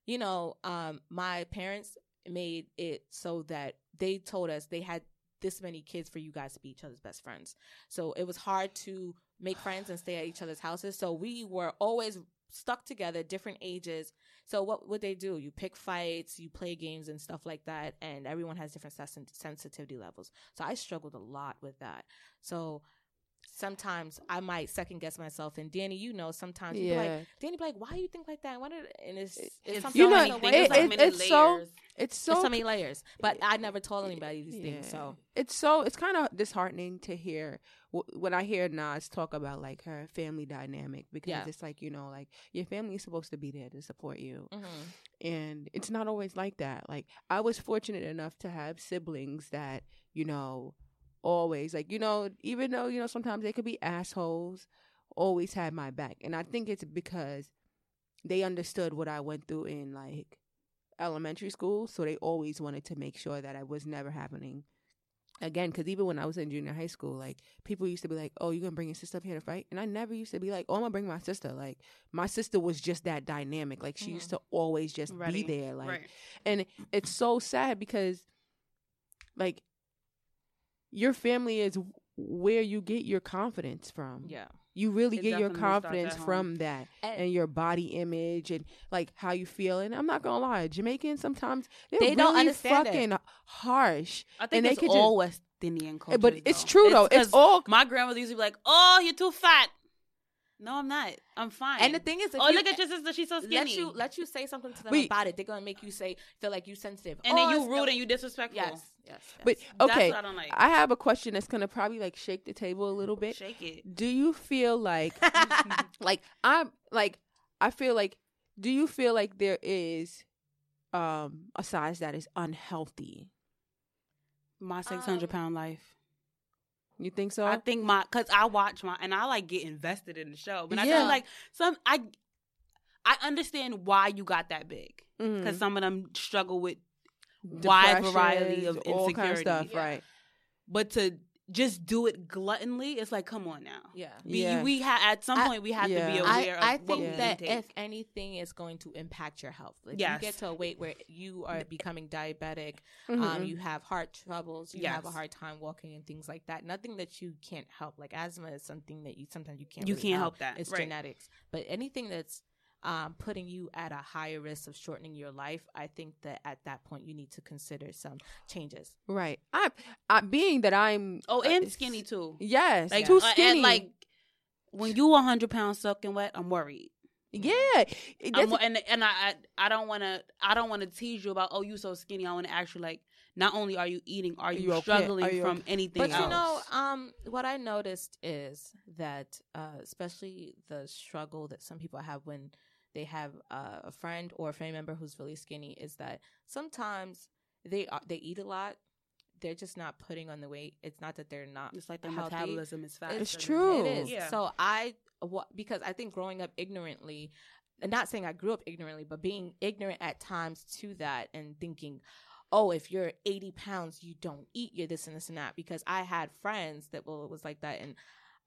you know um my parents made it so that they told us they had this many kids for you guys to be each other's best friends so it was hard to make friends and stay at each other's houses so we were always stuck together different ages so what would they do? You pick fights, you play games and stuff like that, and everyone has different sen- sensitivity levels. So I struggled a lot with that. So sometimes I might second guess myself. And Dany, you know, sometimes you be like, Dany, be like, why you think like that? Why did and it's it's, It's something You know, like many things, it- like it- many it's so- it's so, so so many layers. But I never told anybody these things. So it's so it's kind of disheartening to hear w- when I hear Nas talk about like her family dynamic because Yeah. it's like you know like your family is supposed to be there to support you mhm. and it's not always like that. Like I was fortunate enough to have siblings that you know always like you know even though you know sometimes they could be assholes, always had my back, and I think it's because they understood what I went through in like elementary school, so they always wanted to make sure that I was never happening again. Because even when I was in junior high school, like people used to be like, "Oh, you're gonna bring your sister up here to fight?" And I never used to be like, "Oh, I'm gonna bring my sister." Like my sister was just that dynamic. Like she used mm-hmm. to always just Ready. be there. Like, right. and it's so sad because, like, your family is where you get your confidence from. yeah. You really It get your confidence from that And- and your body image and like how you feel. And I'm not gonna lie, Jamaicans sometimes They really don't understand it. fucking harsh. I think and they it's could all West Indian eh, culture. but it's true though. It's 'cause all My grandmother used to be like, "Oh, you're too fat." No, I'm not. I'm fine. And the thing is, oh, you, look at eh, your sister. She's so skinny. let you let you say something to them Wait. about it. They're gonna make you say feel like you sensitive, and Oh, then you it's- rude and you disrespectful. Yes, yes, yes. But That's okay, what I don't like. I have a question that's gonna probably like shake the table a little bit. Shake it. Do you feel like like I'm like I feel like do you feel like there is um a size that is unhealthy? My 600 Um, pound life. You think so? I think my because I watch my and I like get invested in the show, but I Yeah. feel like some I I understand why you got that big because some of them struggle with wide variety of Depressions, all kind of stuff, Yeah. right? but to just do it gluttonly, it's like come on now. yeah. We, Yeah. we ha- at some I- point we have Yeah. to be I, aware I of what think we that if anything is going to impact your health, if Yes. you get to a weight where you are becoming diabetic, Mhm. um, you have heart troubles, you have a hard time walking and things like that. Nothing that you can't help. Like asthma is something that you sometimes you can't. You really can't help that, It's right. genetics. But anything that's um, putting you at a higher risk of shortening your life, I think that at that point you need to consider some changes. right. I'm I, being that I'm oh, uh, and skinny too. Yes, Like too uh, and, skinny. like when you 100 pounds soaking wet, I'm worried. yeah, I'm, and and I I, I don't want to I don't want to tease you about oh you so skinny. I want to actually like not only are you eating, are you, you okay? struggling Are you from okay? anything But else? you know, um, what I noticed is that, uh, especially the struggle that some people have when they have uh, a friend or a family member who's really skinny, is that sometimes they are, they eat a lot. They're just not putting on the weight. It's not that they're not. it's like their healthy. metabolism is fast. It's true. It is. Yeah. So I, what, because I think growing up ignorantly, and not saying I grew up ignorantly, but being ignorant at times to that and thinking, oh, if you're 80 pounds, you don't eat, you're this and this and that. Because I had friends that well, it was like that. And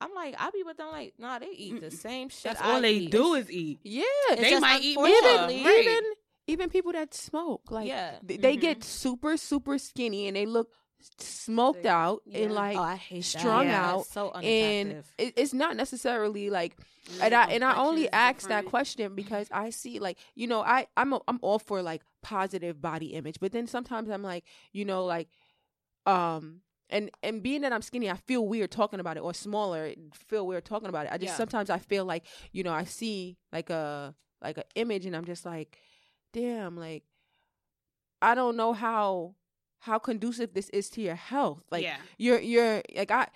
I'm like, I be with them like, nah, they eat the same shit. That's I all they eat. do is eat. yeah. They might eat more, even right. even even people that smoke like Yeah. th- they Mhm. get super super skinny and they look smoked out Yeah. and like oh, I hate strung Yeah, out so and unattractive. it, it's not necessarily like And and I and I only ask that question because I see like you know I I'm a, I'm all for like positive body image but then sometimes I'm like you know like um and and being that I'm skinny I feel weird talking about it or smaller feel weird talking about it I just Yeah. sometimes I feel like you know I see like a like an image and I'm just like damn like I don't know how how conducive this is to your health like yeah. you're you're like I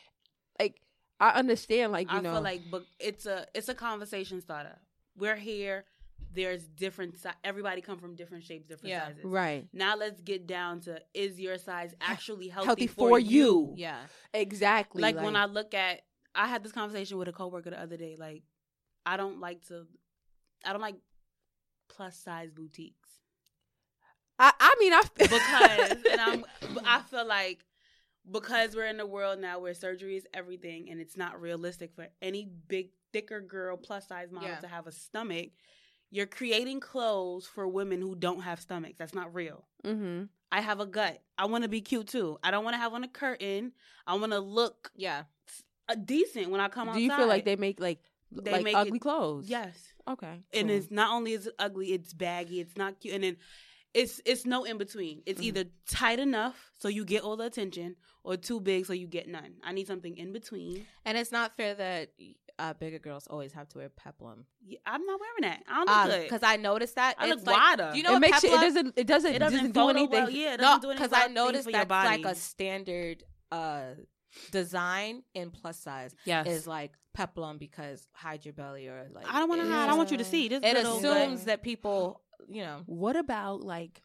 like I understand like you I know feel like but it's a it's a conversation starter. We're here. There's different si- everybody come from different shapes, different Yeah. sizes. right Now let's get down to is your size actually healthy, Healthy for, for you? you. yeah. exactly Like, when I look at I had this conversation with a coworker the other day like I don't like to I don't like plus size boutiques. I, I mean, I because and I'm I feel like because we're in a world now where surgery is everything and it's not realistic for any big thicker girl plus size model Yeah. to have a stomach you're creating clothes for women who don't have stomachs that's not real hmm i have a gut i want to be cute too i don't want to have on a curtain i want to look Yeah. uh, decent when i come Do outside Do you feel like they make like They like make ugly it- clothes? yes Okay. and cool. it's not only is it ugly, it's baggy, it's not cute, and then it's it's no in between. It's Mhm. either tight enough so you get all the attention, or too big so you get none. I need something in between. And it's not fair that uh, bigger girls always have to wear peplum. Yeah, I'm not wearing that. I don't look good. Because I noticed that. I It's look like, wider. You know it what makes it, peplum? it doesn't it doesn't it doesn't, doesn't do anything. Well. Yeah, it No, doesn't do because I noticed your that's like a standard uh, design in plus size yes. is like peplum because hide your belly or like. I don't want to hide. I want you to see. Just It little, assumes like- that people, you know. What about like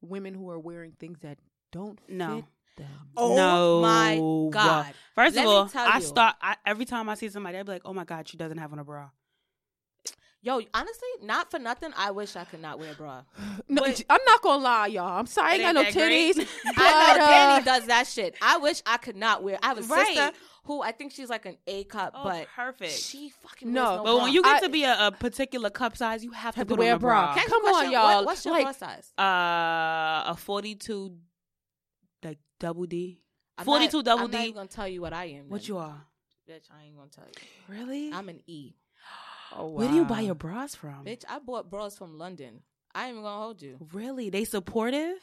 women who are wearing things that don't No. fit them? Oh No. my god! First Let of all, I start I, every time I see somebody, I'd be like, "Oh my god, she doesn't have on a bra." Yo, honestly, not for nothing. I wish I could not wear a bra. No, But- I'm not gonna lie, y'all. I'm sorry, I It ain't got no ain't that great. titties. I know but, uh, Dany does that shit. I wish I could not wear. I have a Right. sister who I think she's like an A cup, Oh, but perfect. she fucking No, wears no but when you get I- to be a, a particular cup size, you have, Have to to wear a bra. Can I ask Come on, y'all. What- what's your Like- bra size? Uh, a forty-two, like double D. I'm 42 not- double I'm not D. even gonna tell you what I am. What then. you are? Bitch, I ain't gonna tell you. Really? I'm an E. Oh, wow. Where do you buy your bras from? Bitch, I bought bras from London. I ain't even gonna hold you. Really? They supportive?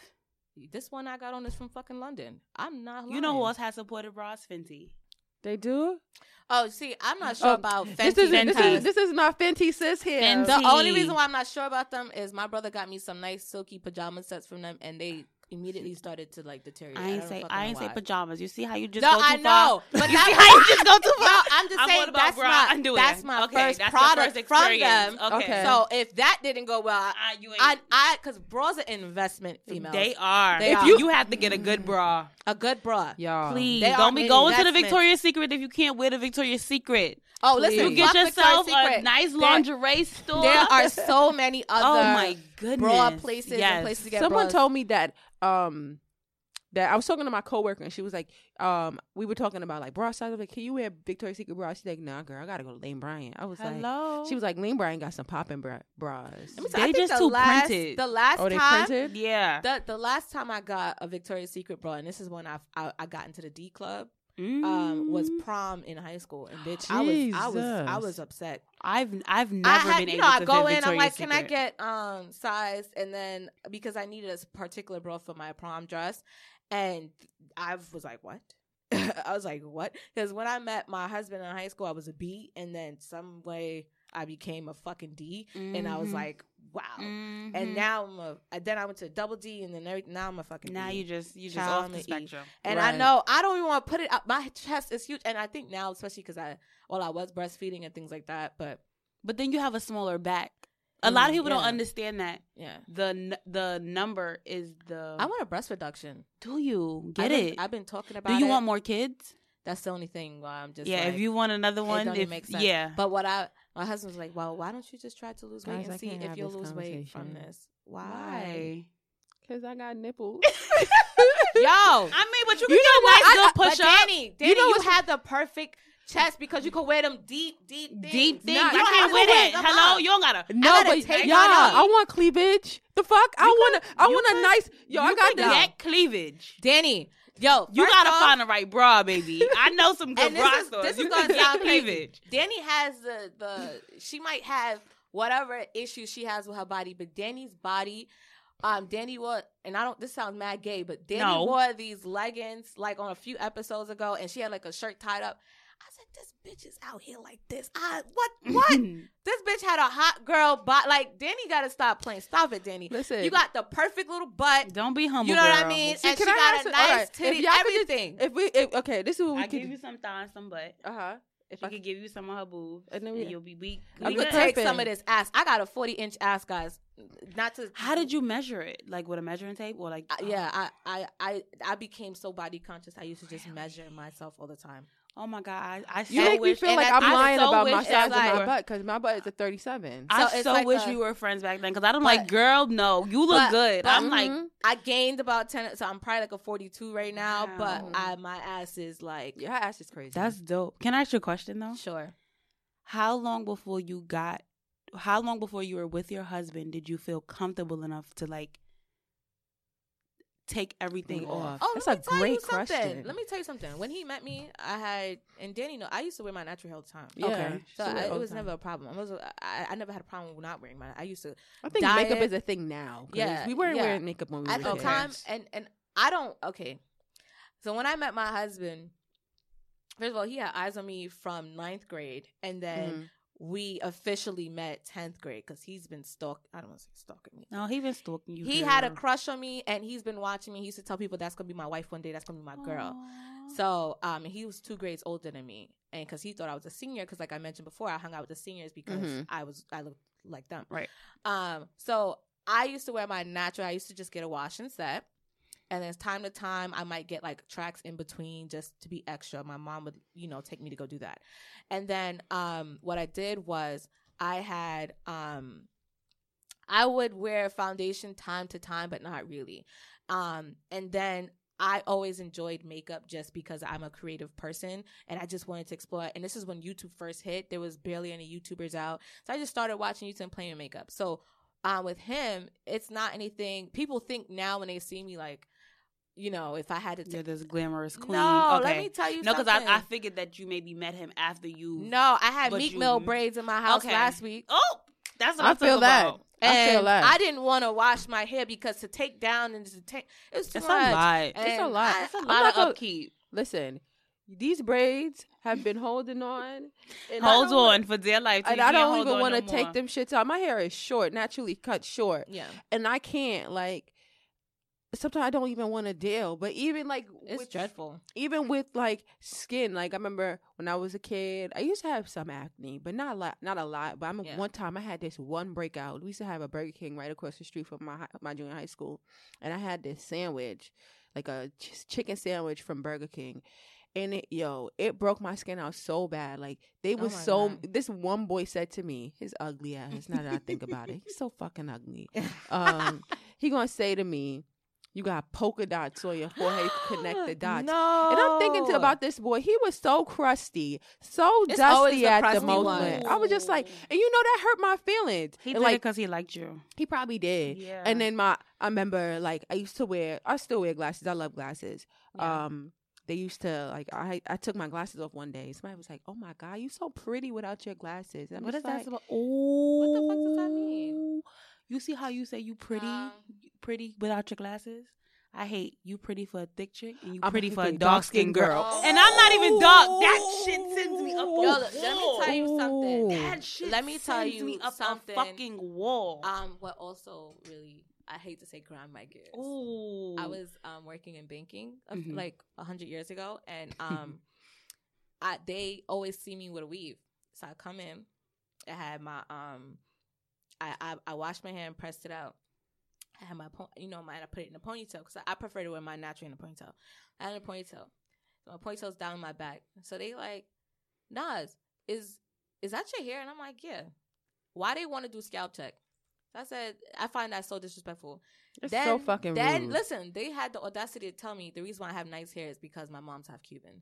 This one I got on is from fucking London. I'm not. You know who else has supportive bras? Fenty. They do. Oh, see, I'm not oh, sure Oh, about Fenty. This is this is this is not Fenty sis here. Fenty. the only reason why I'm not sure about them is my brother got me some nice silky pajama sets from them, and they immediately started to like deteriorate. I ain't don't say I ain't say why. pajamas. You see how you just No, go too I far? know, but You see how you just go too No, far? I'm just I'm saying that's bra my underwear. that's my Okay, first that's product first from them. Okay. Okay. So if that didn't go well, I, Ah, you ain't- I, I, because bras are investment females. They are. They if are. you you have to get a good bra. a good bra. Y'all. Please They don't be going to the. Victoria's Secret if you can't wear the Victoria's Secret. Oh, Please. listen, You get yourself a nice lingerie store. There are so many other oh my goodness. bra places Yes. and places to get Someone bras. told me that um that I was talking to my coworker and she was like, um, we were talking about like bra size. I was like, can you wear Victoria's Secret bra? She's like, nah, girl, I gotta go to Lane Bryant. I was like, Hello. she was like, Lane Bryant got some popping bra- bras. Let me They I just the too last, printed. The last Oh, they time, printed. yeah. the the last time I got a Victoria's Secret bra, and this is when I I, I got into the D club. Mm. Um, was prom in high school, and bitch, I was I was I was upset. I've I've I never had, been you able know, I to go fit in, I'm Victoria's like, can I get um size? And then because I needed a particular bra for my prom dress, and I was like, what? I was like, what? Because when I met my husband in high school, I was a B, and then some way I became a fucking D, and I was Mhm. like, wow. Mhm. And now I'm a. and Then I went to double D, and then every, now I'm a fucking. now D. you just you just Child off the to eat. spectrum. And I know I don't even want to put it up. My chest is huge, and I think now, especially because I, well, I was breastfeeding and things like that. But But then you have a smaller back. A lot of Mm, people don't understand that yeah, the n- the number is the. I want a breast reduction. Do you get I've been, it? I've been talking about. Do you it. want more kids? That's the only thing. Why I'm just yeah. like, if you want another one, don't if, make sense. yeah. But what I, my husband was like, well, why don't you just try to lose weight Guys, I and see can't if have you'll this lose weight from conversation. this? Why? Cause I got nipples. Yo, I mean, but you can You know get a nice I- good I- push up. Dany, Dany, you, know what's- had the perfect chest because you could wear them deep, deep, things. Deep things. Nah, I you don't can't have wear to that. them Hello, up. you don't gotta. no, gotta but take yeah, mine off. I want cleavage. The fuck? I want to. I want a nice. Yo, I got could this. get cleavage. Dany, yo, You gotta off, find the right bra, baby. I know some good bra is, stores. this is You gonna sound crazy. Dany has the the she might have whatever issues she has with her body, but Dany's body, um, Dany wore and I don't. This sounds mad gay, but Dany No. wore these leggings like on a few episodes ago, and she had like a shirt tied up. I said, "This bitch is out here like this. I what what? this bitch had a hot girl body. Like Dany got to stop playing. Stop it, Dany. Listen, You got the perfect little butt. Don't be humble. You know what I mean? See, and she can I got a you- all nice right, if titty, y'all could just- everything. If we, if, okay, this is what we I could. give you some thighs, some butt. Uh huh. If She I could give you some of her boobs, And and, then we- you'll be weak. I'll you be could take some of this ass. I got a forty inch ass, guys. Not to. How did you measure it? Like with a measuring tape, or like? Uh, yeah, I, I, I, I became so body conscious. I used to just measure myself all the time. Oh my god, I, I so You make me feel like I- I'm I lying so about my wish size of it's my butt because my butt is a 37. I So it's so like wish a- we were friends back then because I'm But- like, girl, no, you look but- good. but- I'm like, Mhm. I gained about ten, so I'm probably like a forty two right now. Wow. But I, my ass is like, your ass is crazy. that's dope. Can I ask you a question though? sure. How long before you got? How long before you were with your husband did you feel comfortable enough to like take everything off? Oh, That's let me a tell you great something. question. Let me tell you something. When he met me, I had and Dany know I used to wear my natural hair all the time. yeah. okay. So I, all it was time. never a problem. I was I, I never had a problem with not wearing my. I used to I think diet- makeup is a thing now. Yeah, we weren't yeah. wearing makeup when we at were at the time and and I don't okay. So when I met my husband, first of all, he had eyes on me from ninth grade, and then Mhm. We officially met tenth grade because he's been stalk. I don't want to say stalking me. No, he's been stalking you. he girl. had a crush on me, and he's been watching me. He used to tell people that's gonna be my wife one day. That's gonna be my girl. So um, he was two grades older than me, and because he thought I was a senior, because like I mentioned before, I hung out with the seniors because Mhm. I was I looked like them. Right. Um. So I used to wear my natural. I used to just get a wash and set, and then time to time I might get like tracks in between just to be extra. My mom would you know take me to go do that, and then um what I did was I had um I would wear foundation time to time, but not really. Um, and then I always enjoyed makeup just because I'm a creative person and I just wanted to explore. And this is when YouTube first hit. There was barely any YouTubers out. So I just started watching YouTube and playing makeup. So uh, with him, it's not anything people think now when they see me like, you know, if I had to You're this glamorous queen. No, okay. let me tell you No, because. I, I figured that you maybe met him after you. no, I had But Meek you- Mill braids in my house Okay. last week. Oh, that's what I I'm feel that. about. I feel that. I didn't want to wash my hair because to take down and to take it was too It's a lot. It's a lot. I- It's a I'm lot not of gonna- upkeep. Listen, these braids have been holding on. And Hold on for dear life. And I don't even want to no take them shits out. My hair is short, naturally cut short. Yeah. And I can't like sometimes I don't even want to deal. But even like it's with, dreadful. Even with like skin, like I remember when I was a kid, I used to have some acne, but not a lot. Not a lot. But I mean, yeah. one time I had this one breakout. We used to have a Burger King right across the street from my my junior high school, and I had this sandwich, like a ch- chicken sandwich from Burger King. And it, yo, it broke my skin out so bad. Like they oh was oh so. God. This one boy said to me, his ugly ass. Now that I think about it, he's so fucking ugly. Um, he gonna say to me, you got polka dots on your forehead, connect the dots. No. And I'm thinking to, about this boy. He was so crusty, so it's dusty at the moment. One. I was just like, and you know that hurt my feelings. He and did like, it because he liked you. He probably did. Yeah. And then my, I remember like I used to wear, I still wear glasses. I love glasses. Yeah. Um, they used to like I I took my glasses off one day. Somebody was like, "Oh my god, you so pretty without your glasses." And what is like, that? Oh, what the fuck does that mean? You see how you say you pretty, um, pretty without your glasses? I hate you pretty for a thick chick and you I'm pretty for a dark skinned girl. girl. And I'm not even dark. That shit sends me up a Yo, let me tell you something. That shit let me tell you me up something. a fucking wall. Um, what also really I hate to say grind my gears. Ooh. I was um working in banking mm-hmm. like a hundred years ago, and um, I they always see me with a weave, so I come in. I had my um, I I, I washed my hair and pressed it out. I had my, you know, my, I put it in a ponytail because I, prefer to wear my natural in a ponytail. I had a ponytail. So my ponytail's down my back. So they like, Nas, is is that your hair? And I'm like, yeah. Why they want to do scalp check? So I said, I find that so disrespectful. It's then, so fucking then, rude. listen, they had the audacity to tell me the reason why I have nice hair is because my mom's half Cuban.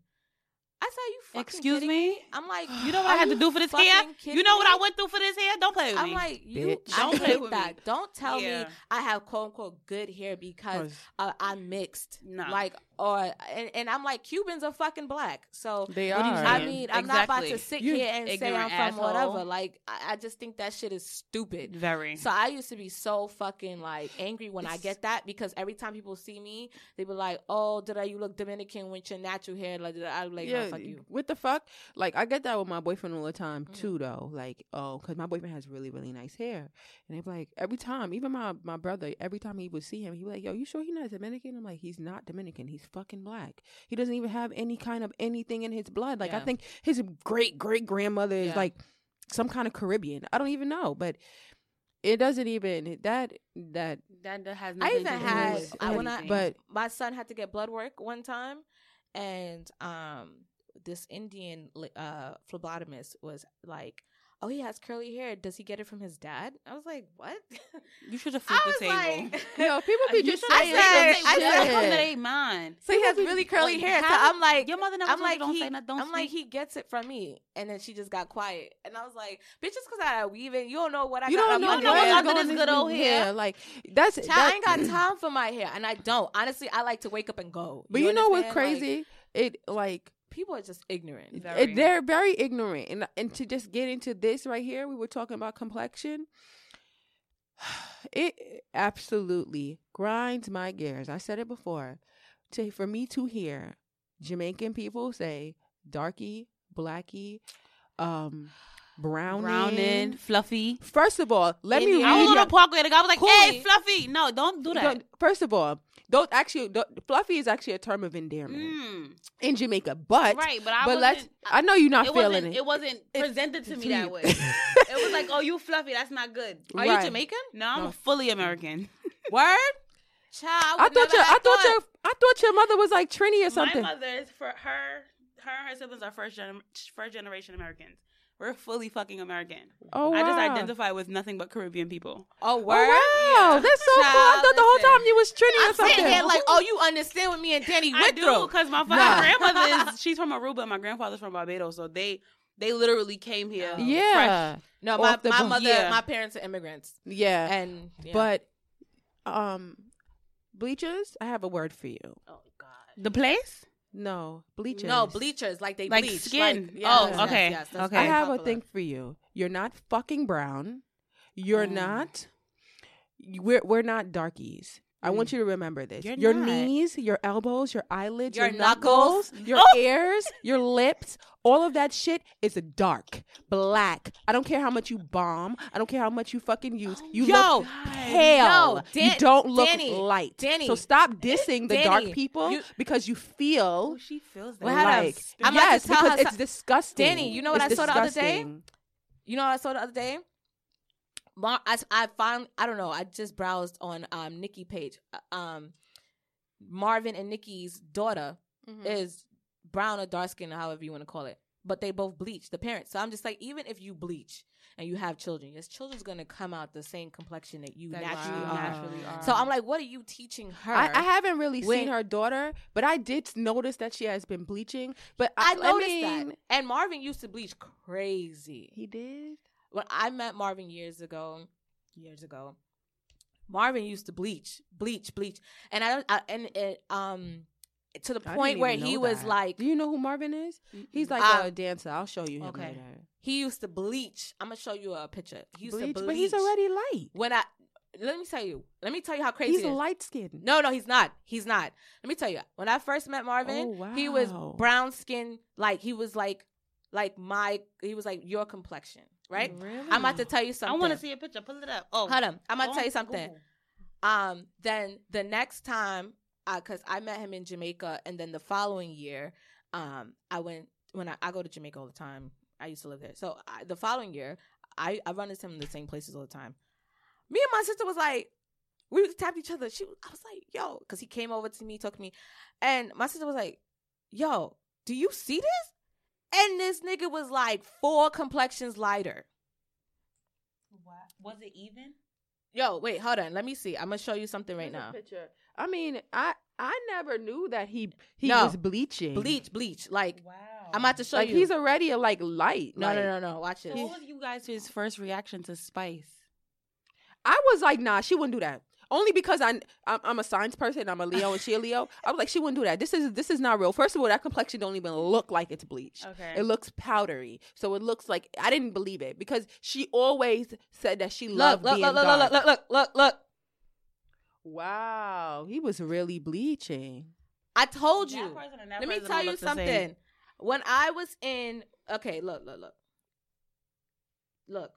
I said, you fucking Excuse me? me? I'm like, you know what I had to do for this hair? You know what I went through for this hair? Don't play with I'm me. I'm like, you don't play with that. Me. Don't tell yeah. me I have quote unquote good hair because uh, I'm mixed. No. Like or and, and, I'm like Cubans are fucking black, so they are. I mean, I'm not about to sit you here and say I'm from asshole. whatever. Like, I, I, just think that shit is stupid. Very. So I used to be so fucking like angry when I get that because every time people see me, they be like, "Oh, did I you look Dominican with your natural hair?" Like, did I like, yeah, no, fuck you. What the fuck? Like, I get that with my boyfriend all the time mm-hmm. too, though. Like, oh, because my boyfriend has really really nice hair, and they be like every time, even my my brother, every time he would see him, he be like, "Yo, you sure he not Dominican?" I'm like, "He's not Dominican. He's fucking black." He doesn't even have any kind of anything in his blood. Like yeah. I think his great great grandmother is yeah. like some kind of Caribbean. I don't even know, but it doesn't even that that that has. I even had I when I but my son had to get blood work one time, and um this Indian uh phlebotomist was like oh, he has curly hair. Does he get it from his dad? I was like, what? You should have flipped the table. Like, no, people could just say I said, I said, I said, ain't mine. So he has really curly like, hair. So I'm like, your mother never I'm like, don't he, say nothing. Don't I'm speak. like, he gets it from me, and then she just got quiet, and I was like, bitch, just because I weave it, you don't know what I. You got. don't know, you know what under this good old hair. Like that's. Child, I ain't got time for my hair, and I don't. Honestly, I like to wake up and go. But you, you know what's crazy? It like people are just ignorant. Very. They're very ignorant, and and to just get into this right here, we were talking about complexion. It absolutely grinds my gears. I said it before. To for me to hear Jamaican people say darky, blacky, um, browning, browning, fluffy. First of all, let Indian. me read. I was on a parkway. The guy I was like, cool. "Hey, fluffy." No, don't do that. First of all, don't actually don't, fluffy is actually a term of endearment mm. in Jamaica. But right, but I but let's. I know you're not it feeling it. It wasn't presented to me that way. it was like, oh, you fluffy. That's not good. Are right. you Jamaican? No, I'm no. fully American. Word. Child, I, I thought your I thought your I thought your mother was like Trini or something. My mother is for her. Her and her siblings are first gen, first generation Americans. We're fully fucking American. Oh, wow. I just identify with nothing but Caribbean people. Oh, word? Oh, wow. Yeah. That's so Child, cool. I thought the whole time you was Trini or something. There like, oh, you understand what me and Dany went I through. because my nah. grandmother is, she's from Aruba and my grandfather's from Barbados. So they they literally came here. Yeah. Fresh. No, my, my mother, yeah. my parents are immigrants. Yeah. And, yeah. but, um, bleachers, I have a word for you. Oh, God. The place? No, bleachers. No, bleachers like they like bleach. skin. Like, yes, oh, okay, yes, yes, okay. I have popular. a thing for you. You're not fucking brown. You're mm. not. We're we're not darkies. I want mm. you to remember this. You're your not. knees, your elbows, your eyelids, your, Your knuckles, knuckles. your oh! ears, your lips, all of that shit is dark, black. I don't care how much you bomb. I don't care how much you fucking use. Oh, you Yo, look pale. yo, you don't look Dany, light. Dany, so stop dissing the dark people you- because you feel Oh, she feels that. Well, like I'm yes, because it's so- disgusting. Dany, you know what It's I saw the other day? You know what I saw the other day? Mar- I, I found I don't know. I just browsed on um Nikki page. Uh, Um, Marvin and Nikki's daughter Mhm. is brown or dark skin or however you want to call it. But they both bleach the parents. So I'm just like, even if you bleach and you have children, your children's gonna come out the same complexion that you That naturally you are. naturally are. So I'm like, what are you teaching her? I, I haven't really When- seen her daughter, but I did notice that she has been bleaching. But I I, noticed mean, that. And Marvin used to bleach crazy. He did. When I met Marvin years ago, years ago, Marvin used to bleach, bleach, bleach, and I, I and it um to the I point where he know was that. like Do you know who Marvin is? He's like a dancer. I'll show you him okay. later. he used to bleach. I'm gonna show you a picture. He used Bleach, to bleach, but he's already light. when I let me tell you, let me tell you how crazy He's light skinned. No, no, he's not. He's not. Let me tell you. When I first met Marvin, Oh, wow. he was brown skin, like he was like like my he was like your complexion, right? Really? I'm about to tell you something. I want to see a picture. Pull it up. Oh, Hold on. I'm gonna tell you something. Google. Um, then the next time, because I met him in Jamaica, and then the following year, um, I went when I, I go to Jamaica all the time. I used to live there, so I, the following year, I I run into him in the same places all the time. Me and my sister was like, we would tap each other. She, I was like, yo, because he came over to me, talked to me, and my sister was like, yo, do you see this? And this nigga was like four complexions lighter. Wow. Was it even? Yo, wait, hold on. Let me see. I'm gonna show you something right Here's a now. Picture. I mean, I I never knew that he he No. was bleaching. Bleach, bleach. Like Wow. I'm about to show Like you. he's already a, like light. no, like, no, no, no. Watch So this. what was you guys' his first reaction to Spice? I was like, nah, she wouldn't do that. Only because I I'm, I'm a science person. I'm a Leo and she a Leo. I was like, she wouldn't do that. This is this is not real. First of all, that complexion don't even look like it's bleached. Okay. It looks powdery, so it looks like I didn't believe it because she always said that she Look, loved look, being look, look, dark. look, look, look, look, look. Wow, he was really bleaching. I told That you. person and that Let me tell you look the same. something. When I was in, okay, look, look, look, look,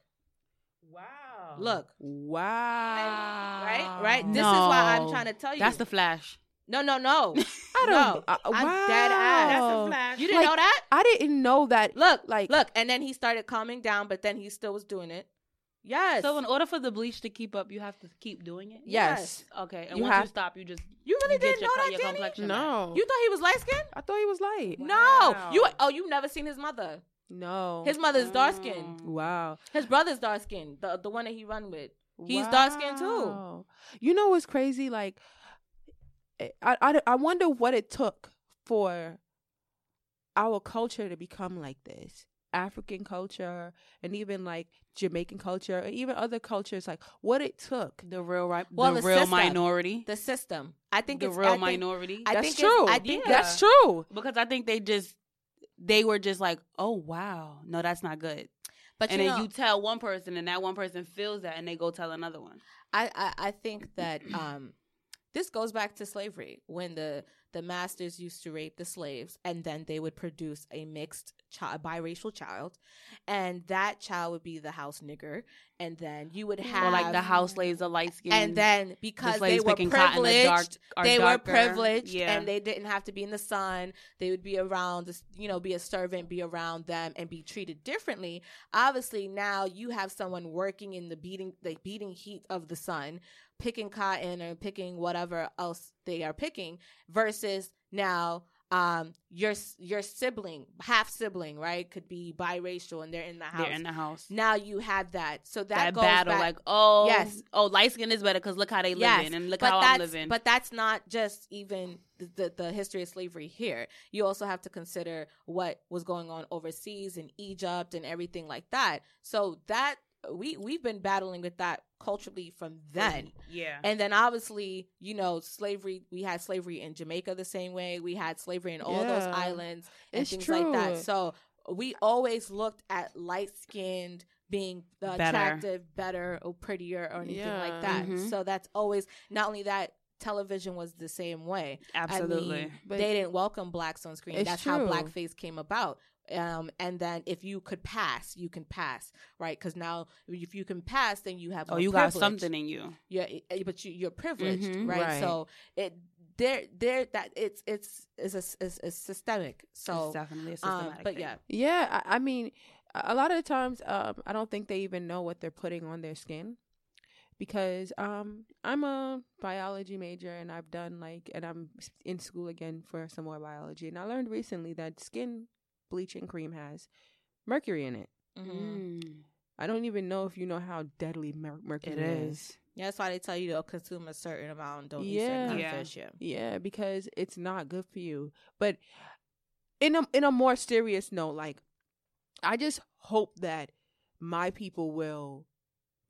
Wow. look. Wow. Right, right. This is why I'm trying to tell you. That's the Flash. no, no, no. I don't. No, uh, I'm wow. dead ass. That's the Flash. You didn't Like, know that? I didn't know that. Look, like- look, and then he started calming down, but then he still was doing it. Yes. So in order for the bleach to keep up, you have to keep doing it. Yes. Okay. And You once have- you stop, you just you really you didn't your, know that, your Dany? complexion. back. No. You thought he was light skinned? I thought he was light. Wow. No. You oh you never seen his mother. No. His mother's dark skinned. Mm. wow. His brother's dark skinned. The the one that he run with. He's dark-skinned, too. You know what's crazy? Like, I, I, I wonder what it took for our culture to become like this. African culture and even like Jamaican culture and even other cultures, like what it took. The real right, Well, the, the real system. minority, The system. I think the it's real I think, minority. I That's think it's- true. I think Yeah. That's true. because I think they just they were just like, oh wow, no, that's not good. But and you then know, you tell one person, and that one person feels that, and they go tell another one. I, I I think that um this goes back to slavery when the the masters used to rape the slaves and then they would produce a mixed child biracial child and that child would be the house nigger and then you would have or like the house slaves are light skinned, and then because they slaves were privileged dark- they darker. were privileged Yeah. and they didn't have to be in the sun they would be around you know be a servant be around them and be treated differently obviously now you have someone working in the beating the beating heat of the sun picking cotton or picking whatever else they are picking versus now um your your sibling half sibling right could be biracial and they're in the house they're in the house. now you have that so that, That, battle, back, like oh Yes. oh light skin is better because look how they living and look but how I'm living. But that's not just even the, the, the history of slavery here. You also have to consider what was going on overseas in Egypt and everything like that. So that we we've been battling with that culturally from then. yeah, And then obviously, you know, slavery, we had slavery in Jamaica the same way. We had slavery in all those islands and It's things like that. So we always looked at light skinned being Better. attractive, better, or prettier, or anything Yeah. like that. Mhm. So that's always not only that television was the same way. Absolutely. I mean, But- they didn't welcome blacks on screen. That's how blackface came about. Um, and then if you could pass, you can pass, right? Because now if you can pass, then you have oh, more you got something in you. Yeah, eh, but you, you're privileged, Mhm. right? Right. So it there there that it's it's it's a, it's, it's systemic. So it's definitely a um, but thing. yeah, Yeah, I, I mean, a a lot of the times, um, I don't think they even know what they're putting on their skin, because um, I'm a biology major and I've done like, and I'm in school again for some more biology, and I learned recently that skin bleaching cream has mercury in it. mhm. Mm. I don't even know if you know how deadly mer- mercury It is. yeah, that's why they tell you to consume a certain amount. and Don't eat certain kind Yeah. of fish. Yeah. Yeah, because it's not good for you. But in a in a more serious note, like I just hope that my people will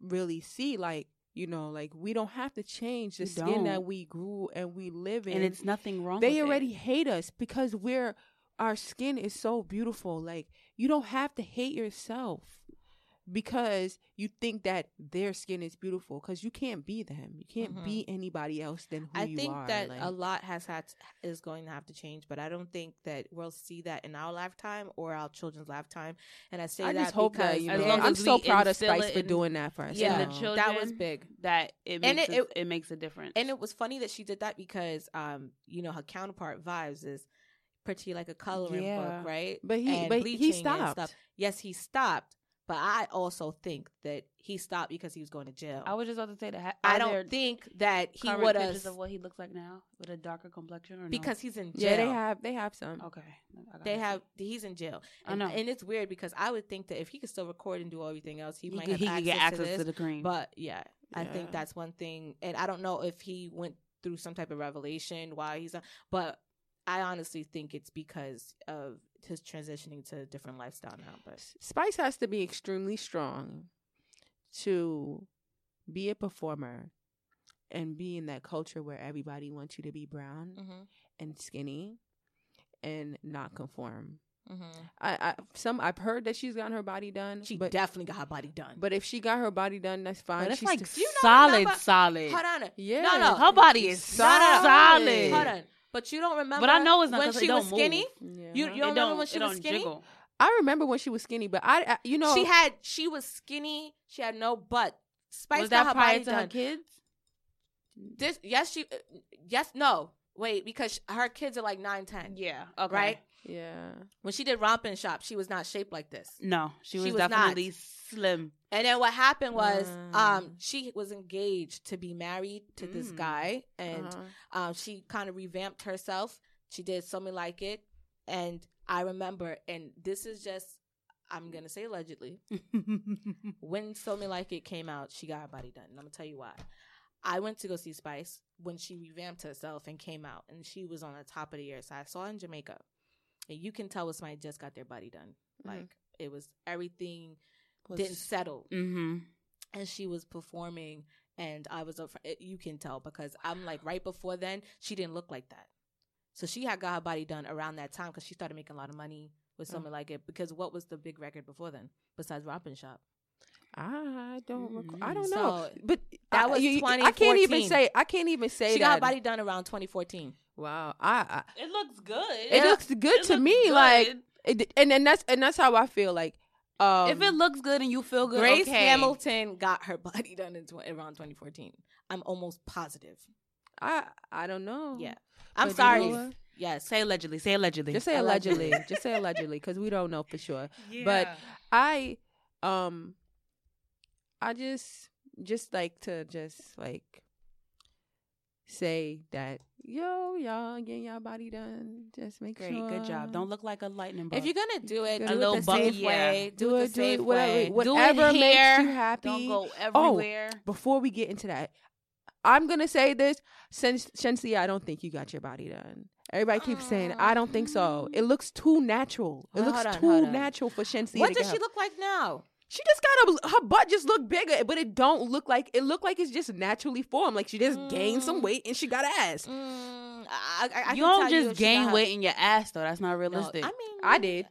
really see like, you know, like we don't have to change the We skin that don't. we grew and we live in. And it's nothing wrong they with it. already hate us because we're our skin is so beautiful. Like you don't have to hate yourself because you think that their skin is beautiful because you can't be them. You can't Mhm. be anybody else than who I you think are. that like- a lot has had is going to have to change, but I don't think that we'll see that in our lifetime or our children's lifetime. And I say I that just hope because that you know, I'm so proud of Spice for in- doing that for us. yeah, in the children. that was big. that it And it- it, it- it, makes a difference. And it was funny that she did that because, um, you know, her counterpart Vybz is pretty like a coloring Yeah. book, right? But he- And but he stopped. stuff. Yes, he stopped, but I also think that he stopped because he was going to jail. I was just about to say that. I don't think that he would have of what he looks like now with a darker complexion, or no? because he's in jail. yeah, they have they have some. okay, I They see. have. He's in jail. I And, know. and it's weird because I would think that if he could still record and do everything else, he, He, might could, have he access, could get access to to, the cream. But yeah, I think that's one thing. And I don't know if he went through some type of revelation why he's. But I honestly think it's because of his transitioning to a different lifestyle now. But Spice has to be extremely strong to be a performer and be in that culture where everybody wants you to be brown mm-hmm, and skinny and not conform. mm-hmm. I, I some I've heard that she's gotten her body done, she but definitely got her body done. but if she got her body done, that's fine. but it's She's like still- You know, solid, remember- solid. hold on, yeah, no, no. Her body is No, no, no. solid. hold on. But you don't remember. But I know it's not when 'cause it she was skinny. Yeah. You, you It don't remember when she was skinny? jiggle. I remember when she was skinny, but I, I you know, She had she was skinny. She had no butt. Spice was got that her prior body to done. her kids? This yes she uh, yes no wait because her kids are like nine ten Yeah. Okay. right yeah. when she did Ramping Shop she was not shaped like this No, she She was, was not. definitely slim. and then what happened was Mm. um she was engaged to be married to this Mm. guy and Uh-huh. um she kind of revamped herself she did something like it and I remember and this is just I'm gonna say allegedly when So Mi Like It came out, she got her body done. And I'm gonna tell you why. I went to go see Spice when she revamped herself and came out, and she was on the top of the year. So I saw her in Jamaica, and you can tell when somebody just got their body done. Mhm. Like it was everything Was- didn't settle, mm-hmm. and she was performing, and I was up. For, you can tell because I'm like right before then, she didn't look like that. So she had got her body done around that time because she started making a lot of money with something like it. Because what was the big record before then besides Ramping Shop? I don't. Rec- I Mm. don't know. So But that I, was you- you- I can't even say. I can't even say she that. got her body done around 2014. Wow. I. I It looks good. it looks good to me. Like, it, and and that's and that's how I feel. Like, um, if it looks good and you feel good, Grace okay. Hamilton got her body done in tw- around 2014. I'm almost positive. I I don't know. Yeah. I'm But you sorry. know what? yes. Say allegedly. Say allegedly. Just say Allegedly. allegedly. Just say allegedly, because we don't know for sure. But I um I just just like to just like say that yo y'all getting y'all body done. Just make great, sure. good job. Don't look like a lightning bug. If you're gonna do it, A do little the bucky, yeah. way. Do, do it it, the do safe it, whatever. Do it whatever makes you happy. don't go oh, everywhere Oh. Before we get into that, I'm gonna say this, since Shenseea, I don't think you got your body done. Everybody keeps saying, I don't think so. It looks too natural. It Well, looks on, too natural for Shenseea. What does she look like now? She just got a her butt just look bigger, but it don't look like it look like it's just naturally formed. Like she just gained some Mm. weight and she got ass. Mm, I, I, I can you don't tell just if she gain got weight in your ass though. That's not No, realistic. I mean, I did.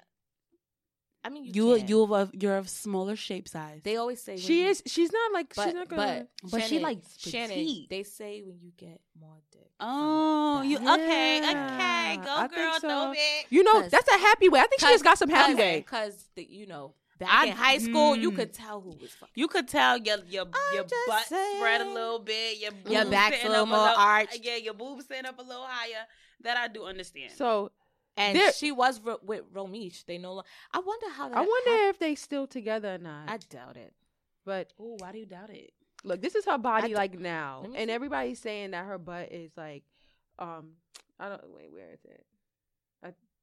I mean, you You can. you of you're of smaller shape size. They always say She you- is. She's not like. but she's not gonna. but But she Shannon, likes Shannon. petite. They say when you get more dick. oh, you back. okay? Okay, go I girl, so. throw it. you know that's a happy way. I think she just got some happy way. Because you know, back I- in high school, you mm. could tell who was fucking. You could tell your your I'm your just butt spread a little bit, your Your boobs back's a sitting little up more little- arched. Yeah, your boobs sitting up a little higher. That I do understand. So And There- she was ro- with Romeich. They no longer. I wonder how that. I wonder hap- if they still together or not. I doubt it. but oh, why do you doubt it? look, this is her body d- like now, and see. everybody's saying that her butt is like, um, I don't wait, where is it?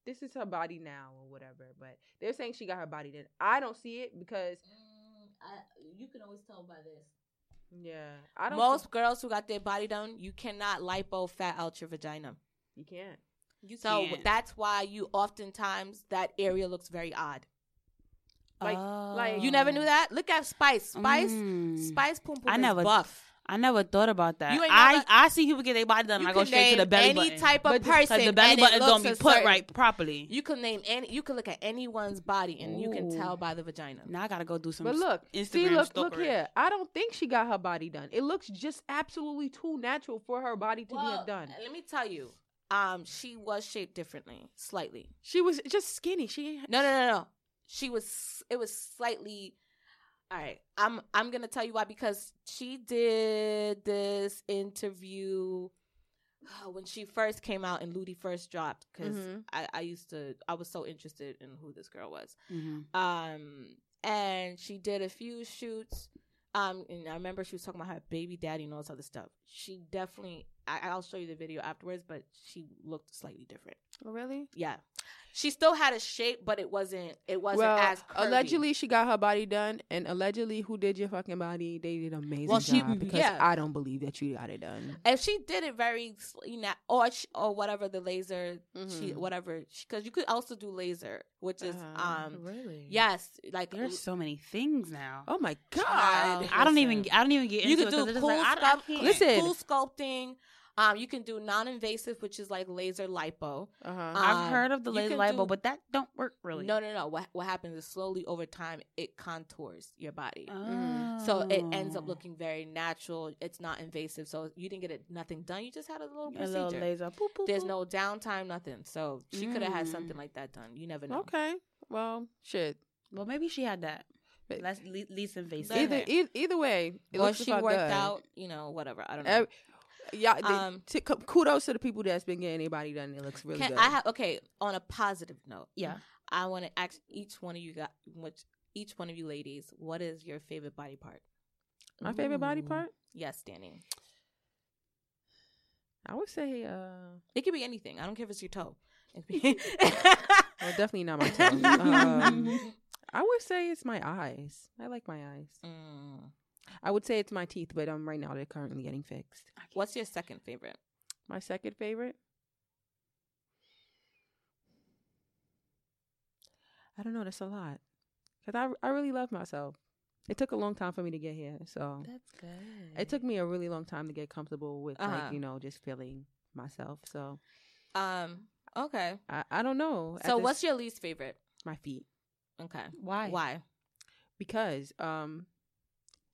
I, this is her body now or whatever. But they're saying she got her body done. I don't see it because you can always tell by this. yeah, I don't. Most think- girls who got their body done, you cannot lipo fat out your vagina. you can't. You So can't. that's why you oftentimes that area looks very odd. like- like- You never knew that? Look at Spice. Spice. Mm. Spice Pum Pum I is never- buff. I never thought about that. Ain't I never- I see people get their body done, and I go straight to the belly any button. Any type of person, because the belly button don't be put certain- right properly. You can name any. You can look at anyone's body, and you can tell by the vagina. now I gotta go do some. But look, Instagram see, look, look here. I don't think she got her body done. It looks just absolutely too natural for her body to Well, be done. Let me tell you, um, she was shaped differently, slightly. She was just skinny. She No, no, no, no. She was. It was slightly. All right. I'm. I'm gonna tell you why because she did this interview uh, when she first came out and Loodi first dropped because Mhm. I, I used to. I was so interested in who this girl was. Mhm. Um, and she did a few shoots. Um, and I remember she was talking about her baby daddy and all this other stuff. She definitely. I, I'll show you the video afterwards, but she looked slightly different. really. Yeah, she still had a shape, but it wasn't. It wasn't well, as curvy. allegedly she got her body done, and allegedly who did your fucking body? They did an amazing Well, she- job because yeah. I don't believe that you got it done. If she did it very, you know, or sh- or whatever the laser, she Mhm. whatever, because you could also do laser, which is Uh-huh. um really? yes, like There's so many things now. Oh my god! Child. I don't even. listen. I don't even get you into can it do 'cause it's cool, just like, I, I sculpt- can't. Listen. cool sculpting. Um, you can do non-invasive, which is like laser lipo. Uh-huh. I've um, heard of the laser lipo, do- but that don't work really. No, no, no. What what happens is slowly over time it contours your body. Oh. So it ends up looking very natural. It's not invasive. So you didn't get it nothing done. You just had a little a procedure. little laser. Boop, boop, There's boop. no downtime, nothing. So she could have had Mm. something like that done. You never know. okay. Well, shit. Well, maybe she had that. But- Less le- least invasive. Okay. Either either, either way, it Or looks she worked good. out, you know, whatever. I don't know. Ev- yeah, Um, t- kudos to the people that's been getting their body done. It looks really Can good. I have okay? On a positive note, Yeah. I want to ask each one of you got which each one of you ladies, what is your favorite body part? My favorite body part? Yes, Dany. I would say, uh, It could be anything. I don't care if it's your toe. well, definitely not my toe. um, I would say it's my eyes. I like my eyes. Mm. I would say it's my teeth, but um, right now they're currently getting fixed. What's your second favorite? My second favorite. I don't know. That's a lot because I I really love myself. It took a long time for me to get here, so That's good. it took me a really long time to get comfortable with Uh-huh. like you know just feeling myself. So Um. Okay. I I don't know. At So this- what's your least favorite? my feet? Okay. Why? Why? Because um,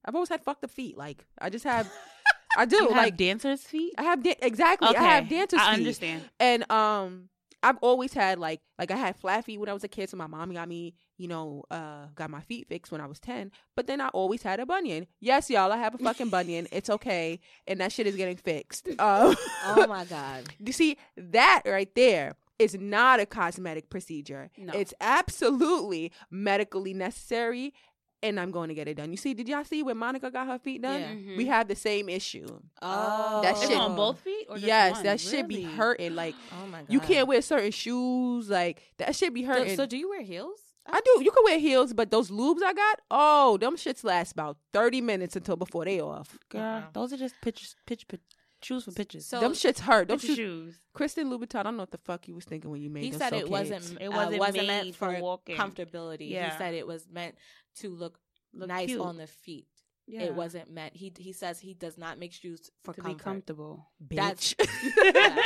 I've always had fucked up feet. Like I just have, I do You have like dancers' feet. I have da- exactly. I have dancer's I feet. understand. And um I've always had like like I had flat feet when I was a kid, so my mom got me, you know, uh got my feet fixed when I was ten. But then I always had a bunion. Yes, y'all, I have a fucking bunion. It's okay. And that shit is getting fixed. Um Oh my god. you see, that right there is not a cosmetic procedure. No. It's absolutely medically necessary. And I'm going to get it done. You see, did y'all see when Monica got her feet done? Yeah. Mhm. We have the same issue. Oh, That shit- on both feet. Or just yes, one? that shit be hurting. Like Oh my god. you can't wear certain shoes. Like that shit be hurting. so do you wear heels? I do. You can wear heels, but those lubes I got, oh, them shits last about thirty minutes until before they off. Girl, Uh-uh. those are just pitch, pitch, pitch shoes for pitches. So them shits hurt. Them Picture shoes. shoes. Christian Louboutin, I don't know what the fuck you was thinking when you made he them said so it wasn't. It It wasn't, wasn't meant made for for walking. comfortability. Yeah. He said it was meant to look, Look nice cute. on the feet. Yeah. It wasn't meant. He he says he does not make shoes for to comfort. be comfortable. Bitch.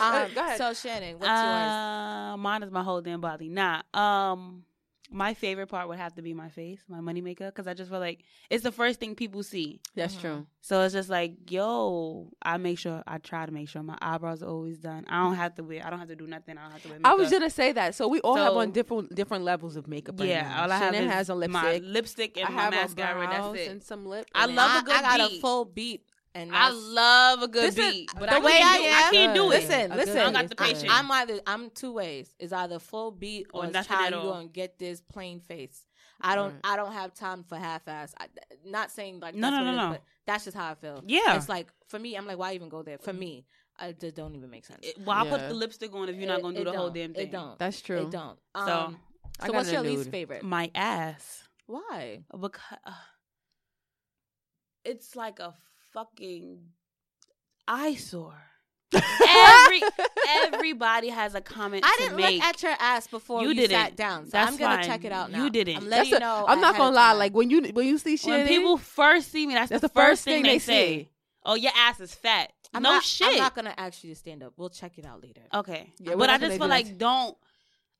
Um, Go ahead. So Shannon, what's yours? Uh, mine is my whole damn body. Nah. Um, My favorite part would have to be my face, my money maker, because I just feel like it's the first thing people see. That's Mhm. true. So it's just like, yo, I make sure I try to make sure my eyebrows are always done. I don't have to wear. I don't have to do nothing. I don't have to wear. I was gonna say that. So we all have on different different levels of makeup. Right yeah. now. All I have Shannon is has a my lipstick. lipstick and I my have mascara. on That's it. and some lip. I love I, a good I got a full beat, and I love a good This is- beat, but the I way can't I do, am- I can't do it. Listen, A listen. I don't got the patience. I'm either I'm two ways. It's either full beat or, Or it's nothing you gonna get this plain face. I don't Right. I don't have time for half ass. I, not saying like No, that's no, what no, is, no. but that's just how I feel. Yeah. It's like for me, I'm like, why even go there? For me, I just don't even make sense. It- Well, Yeah. put the lipstick on if you're not gonna do the whole damn thing. It don't. That's true. It don't. So, Um, I so what's your least favorite? My ass. Why? because uh, it's like a fucking eyesore. Every everybody has a comment I to didn't make. look at your ass before You you, didn't. sat down. So That's I'm gonna fine. check it out now. You didn't. I'm That's letting you know. I'm not gonna lie. time. Like when you when you see shit, when people first see me, that's, That's the, the first first thing thing they, they say. see. Oh, your ass is fat. I'm no not, shit. I'm not gonna ask you to stand up. We'll check it out later. okay, Yeah, but I gonna just do feel that. like don't.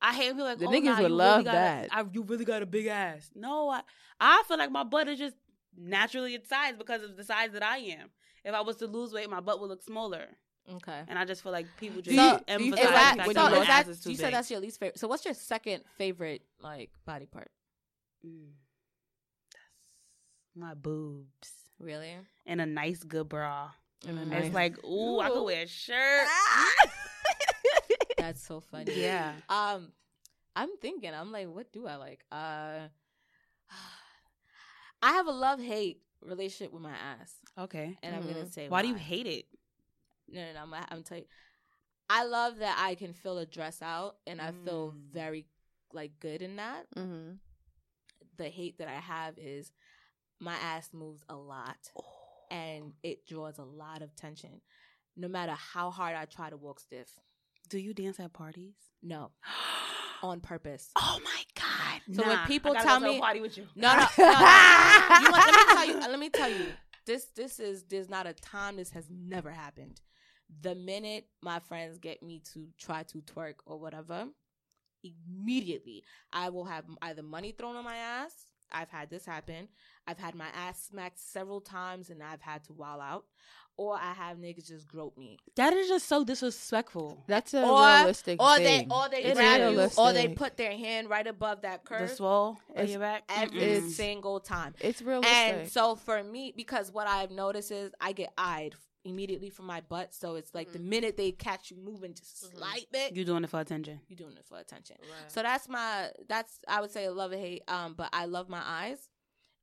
I hate people like The oh, niggas nah, would you love really got a- that. I, you really got a big ass. No, I I feel like my butt is just naturally its size because of the size that I am. If I was to lose weight, my butt would look smaller. Okay. And I just feel like people just you- emphasize do you Is feel the fact when so that you is that ass is too you big. said that's your least favorite? So what's your second favorite like body part? Mm. That's my boobs Really? and a nice good bra. And a nice- It's like, ooh, I could wear a shirt. That's so funny. Yeah. Um, I'm thinking. I'm like, what do I like? Uh, I have a love hate relationship with my ass, Okay. and I'm gonna Mhm. say Why do you hate it? No, no, no. I'm, I'm tell you. I love that I can fill a dress out, and I feel Mm. very like good in that. Mhm. The hate that I have is my ass moves a lot, and it draws a lot of tension. No matter how hard I try to walk stiff, Do you dance at parties? no, on purpose. oh my god! So when people I tell go to a me- party with you. No, no, no. no. You want- let me tell you. Let me tell you. This, this is. There's not a time this has never happened. The minute my friends get me to try to twerk or whatever, immediately I will have either money thrown on my ass. I've had this happen. I've had my ass smacked several times, and I've had to wild out. Or I have niggas just grope me, That is just so disrespectful. That's a Or- realistic or thing. they, or they It's grab you, or they put their hand right above that The curve swole on your back. every single time. It's realistic. And so for me, because what I've noticed is I get eyed immediately from my butt. So it's like the minute they catch you moving just a Mhm. slight bit, you're doing it for attention. you're doing it for attention. So that's my that's I would say a love or hate. Um, but I love my eyes.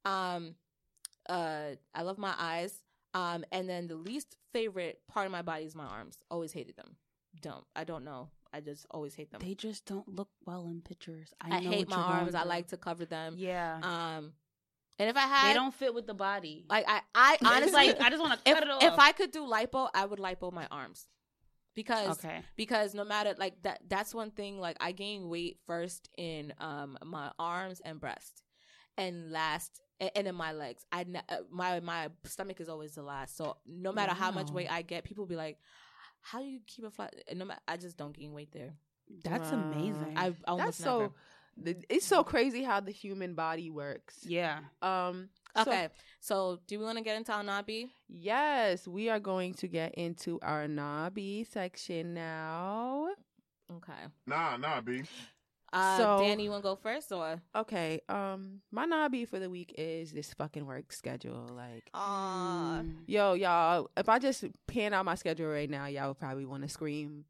Um, uh, I love my eyes. Um, and then the least favorite part of my body is my arms. Always hated them. Don't I don't know. I just always hate them. They just don't look well in pictures. I, I, know hate my arms. I like to cover them. Yeah. Um, and if I had they don't fit with the body. like I I honestly like I just want to if, it off. if I could do lipo, I would lipo my arms. Because okay. because no matter like that that's one thing like I gain weight first in um my arms and breast and last and, and in my legs. I ne- uh, my my stomach is always the last. So no matter how much weight I get, people be like, "How do you keep it flat?" And no ma- I just don't gain weight there. That's Wow. amazing. I almost That's so. never. Th- It's so crazy how the human body works. yeah. Um. Okay, so do we want to get into our Nabi? yes, we are going to get into our Nabi section now. Okay. Nah, nah, B. Uh, So- Dany, you want to go first or? Okay. Um. My Nabi for the week is this fucking work schedule. Like, Uh, Mm. yo, y'all. If I just pan out my schedule right now, y'all would probably want to scream.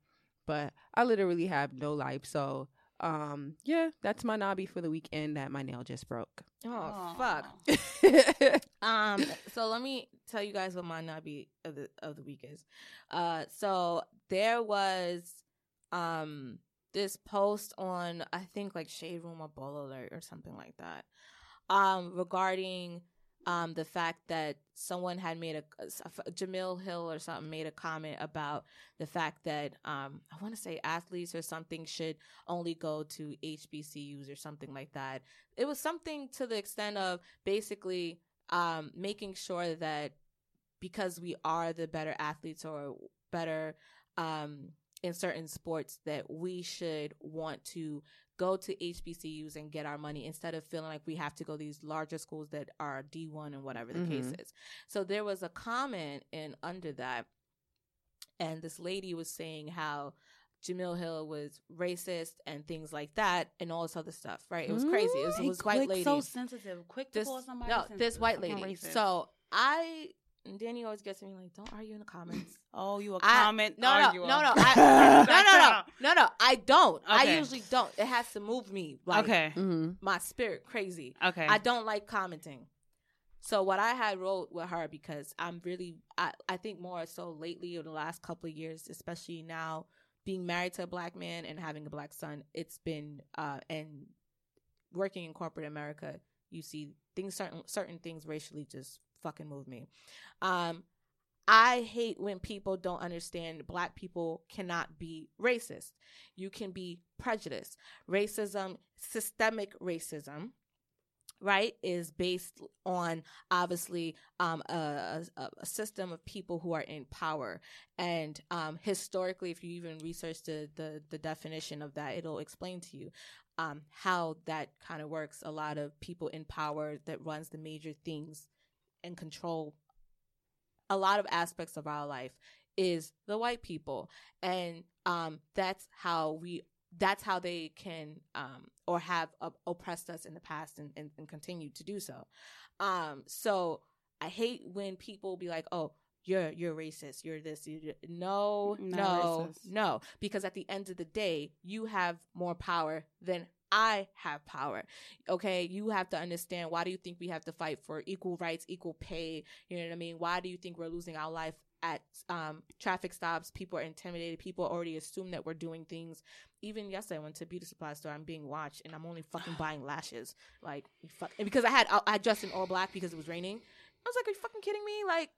But I literally have no life. So, um, yeah, that's my Nabi for the weekend that my nail just broke. oh Aw. fuck. Um, so let me tell you guys what my nabi of the of the week is. Uh, so there was um this post on I think like Shade Room or Ball Alert or something like that, um, regarding um the fact that someone had made a Jemele Hill or something made a comment about the fact that um I want to say athletes or something should only go to HBCUs or something like that. It was something to the extent of basically um, making sure that because we are the better athletes or better um, in certain sports, that we should want to go to HBCUs and get our money instead of feeling like we have to go these larger schools that are D1 and whatever the mm-hmm. case is. So there was a comment in under that and this lady was saying how Jemele Hill was racist and things like that and all this other stuff, right? It was crazy. It was, it was white lady. So sensitive. Quick to this, call somebody No, sensitive. this white lady. So I Dany always gets me like, don't argue in the comments. oh, you a comment? No, no, no, no, I, no, no, no, no, no. I don't. Okay. I usually don't. It has to move me. Like, okay. Mm-hmm. My spirit crazy. Okay. I don't like commenting. So what I had wrote with her because I'm really I, I think more so lately in the last couple of years, especially now being married to a black man and having a black son, it's been uh and working in corporate America, you see things certain certain things racially just fucking move me. Um I hate when people don't understand black people cannot be racist. You can be prejudiced. Racism, systemic racism, right, is based on obviously um, a, a, a, system of people who are in power. And um, historically, if you even research the, the, the definition of that, it'll explain to you um, how that kind of works. A lot of people in power that runs the major things and control a lot of aspects of our life is the white people and um, that's how we that's how they can um, or have uh, oppressed us in the past and, and, and continue to do so. Um, so I hate when people be like, "Oh, you're you're racist. You're this. You're, no, Not no, racist. no." Because at the end of the day, you have more power than I have power. Okay, you have to understand why do you think we have to fight for equal rights, equal pay? You know what I mean? Why do you think we're losing our life at um, traffic stops? People are intimidated. People already assume that we're doing things. Even yesterday, I went to a beauty supply store. I'm being watched, and I'm only fucking buying lashes. Like, fuck, and because I had I, I dressed in all black because it was raining. I was like, "Are you fucking kidding me?" Like,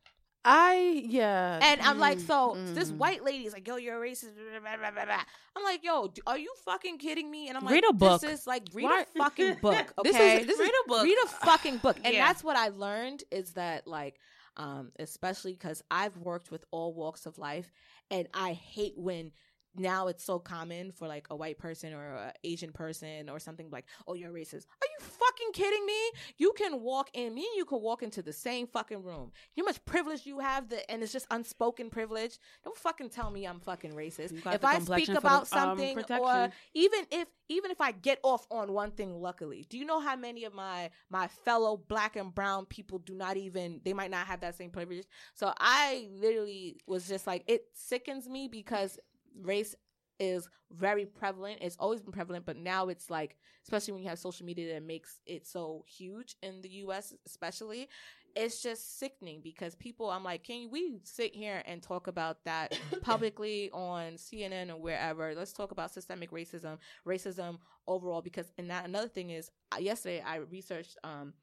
I yeah, and I'm like, so mm. this white lady is like, yo, you're a racist. Blah, blah, blah, I'm like, yo, are you fucking kidding me? And I'm like, read a book. This is like read Why? a fucking book. Okay, this is, this read a book. Read a fucking book. And yeah. that's what I learned is that like, um, especially because I've worked with all walks of life, and I hate when now it's so common for like a white person or an Asian person or something like, oh, you're racist. Are you fucking kidding me? You can walk in, me and you can walk into the same fucking room. You know much privilege you have that, and it's just unspoken privilege. Don't fucking tell me I'm fucking racist. If I speak about the, um, something, or even if even if I get off on one thing, luckily, do you know how many of my my fellow black and brown people do not even they might not have that same privilege? So I literally was just like, it sickens me because race is very prevalent. It's always been prevalent, but now it's like, especially when you have social media that makes it so huge in the US, especially, it's just sickening because people, I'm like, can we sit here and talk about that publicly on CNN or wherever? Let's talk about systemic racism, racism overall, because, and that another thing is, uh, yesterday I researched, um,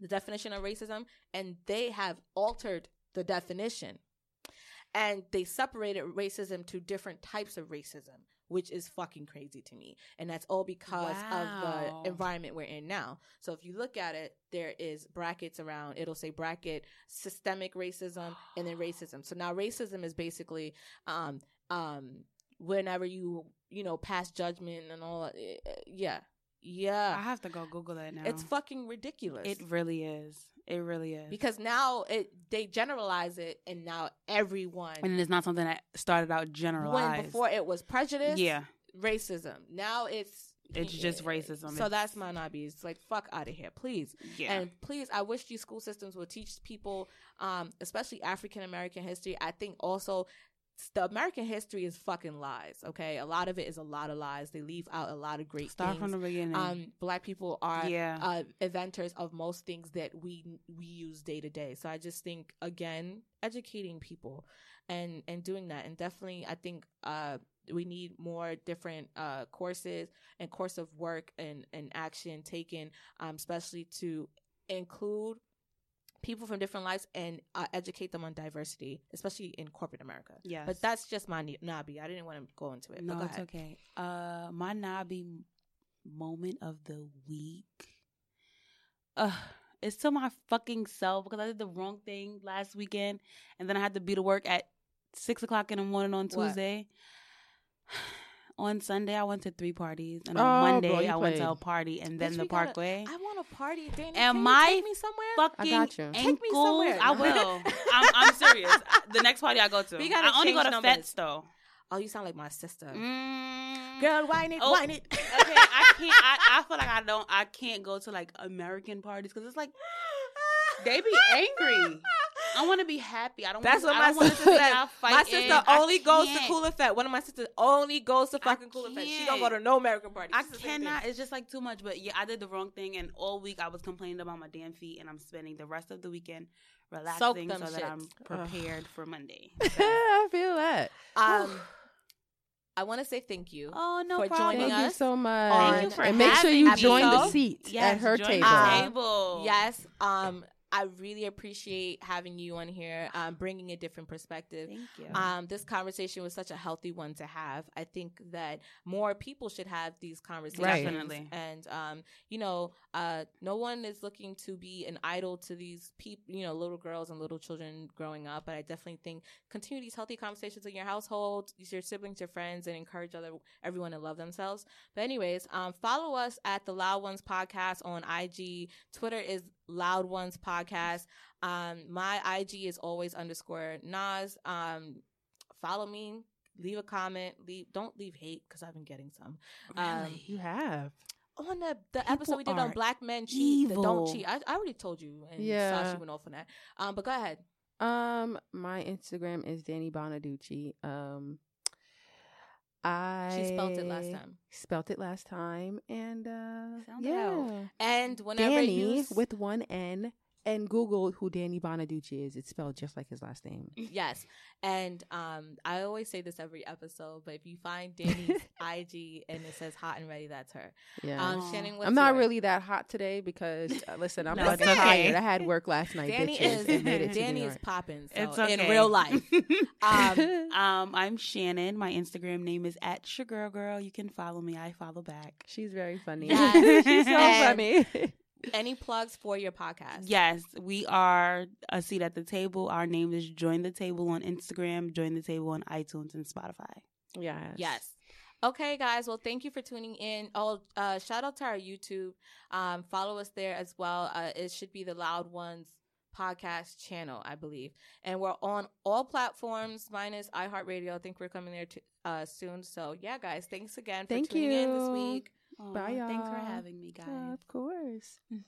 the definition of racism and they have altered the definition and they separated racism to different types of racism which is fucking crazy to me. And that's all because wow. of the environment we're in now. So if you look at it there is brackets around it'll say bracket systemic racism and then racism. So now racism is basically um um whenever you you know pass judgment and all eh, eh, yeah. Yeah. I have to go google that now. It's fucking ridiculous. It really is it really is. Because now it they generalize it and now everyone And it's not something that started out generalized. When before it was prejudice, yeah. racism. Now it's it's just racism. So that's my nabi. It's like fuck out of here, please. Yeah. And please, I wish these school systems would teach people, um, especially African American history. I think also the American history is fucking lies. Okay, a lot of it is a lot of lies. They leave out a lot of great Start things. from the beginning. Um, black people are yeah. uh, inventors of most things that we we use day to day. So I just think again, educating people and and doing that, and definitely I think uh we need more different uh courses and course of work and and action taken, um, especially to include people from different lives and uh, educate them on diversity, especially in corporate America. Yes. But that's just my nabi. I didn't want to go into it. No, it's okay. Uh, my nabi moment of the week. Uh, it's to my fucking self because I did the wrong thing last weekend, and then I had to be to work at six o'clock in the morning on Tuesday. On Sunday, I went to three parties, and Oh, on bro, Monday, I went to a party, and then Bitch, the we gotta- Parkway. I want a party, Dany. And Can you my take me somewhere? Fucking I got you. Take me ankles, somewhere. I will. I'm, I'm serious. The next party I go to, We gotta I only go to numbers. Fets though. Oh, you sound like my sister. Mm. Girl, whine it, Oh. whine it. okay, I can't. I, I feel like I don't. I can't go to like American parties because it's like they be angry. I want to be happy. I don't. That's wanna, what I my don't wanna sister see said. y'all My fighting. sister I only goes to can't. Cool Effect. One of my sisters only goes to fucking Cool Effect. She don't go to no American party. I She's the same thing. cannot. It's just like too much. But yeah, I did the wrong thing, and all week I was complaining about my damn feet, and I'm spending the rest of the weekend relaxing them so that I'm shits. prepared for Monday. I feel that. Um, I want to say thank you. Oh no For problem. joining Thank you so much. Thank you for and make sure you join the seat Yes, at her join table. the Um, table. Yes. Um, I really appreciate having you on here, um, bringing a different perspective. Thank you. Um, this conversation was such a healthy one to have. I think that more people should have these conversations. Right. Definitely. And um, you know, uh, no one is looking to be an idol to these people, you know, little girls and little children growing up. But I definitely think continue these healthy conversations in your household, your siblings, your friends, and encourage other everyone to love themselves. But anyways, um, follow us at the Loud Ones Podcast on IG. Twitter is Loud Ones Podcast. Um, my IG is always underscore Nas. Um, follow me. Leave a comment. Leave. Don't leave hate because I've been getting some. Um, You have. on the the People episode we did on Black Men Cheat, the don't cheat. I, I already told you, and Yeah. Sasha went off on that. Um, but go ahead. Um, my Instagram is Dany Bonaduce. Um, I She spelled it last time. Spelt it last time, and uh, Sound yeah, out. And whenever Dany you s- with one N. And Google who Danny Bonaduce is. It's spelled just like his last name. yes, and um, I always say this every episode, but if you find Dany's IG and it says hot and ready, that's her. Yeah. Um, Shannon, what's I'm not yours? really that hot today because uh, listen, I'm No, fucking it's okay. tired. I had work last night. Dany bitches. is it Dany is popping. So It's okay. in real life. Um, Um, I'm Shannon. My Instagram name is at Sugar Girl. You can follow me. I follow back. She's very funny. Yes. She's so And- funny. Any plugs for your podcast? Yes, we are a seat at the table. Our name is Join the Table on Instagram, Join the Table on iTunes and Spotify. yes. Yes. Okay, guys. Well, thank you for tuning in. Oh, uh, shout out to our YouTube. Um, follow us there as well. Uh, it should be the Loud Ones podcast channel, I believe. And we're on all platforms minus iHeartRadio. I think we're coming there to, uh, soon. So, yeah, guys, thanks again for Thank tuning in this week. Bye, Thanks for having me, guys. of course.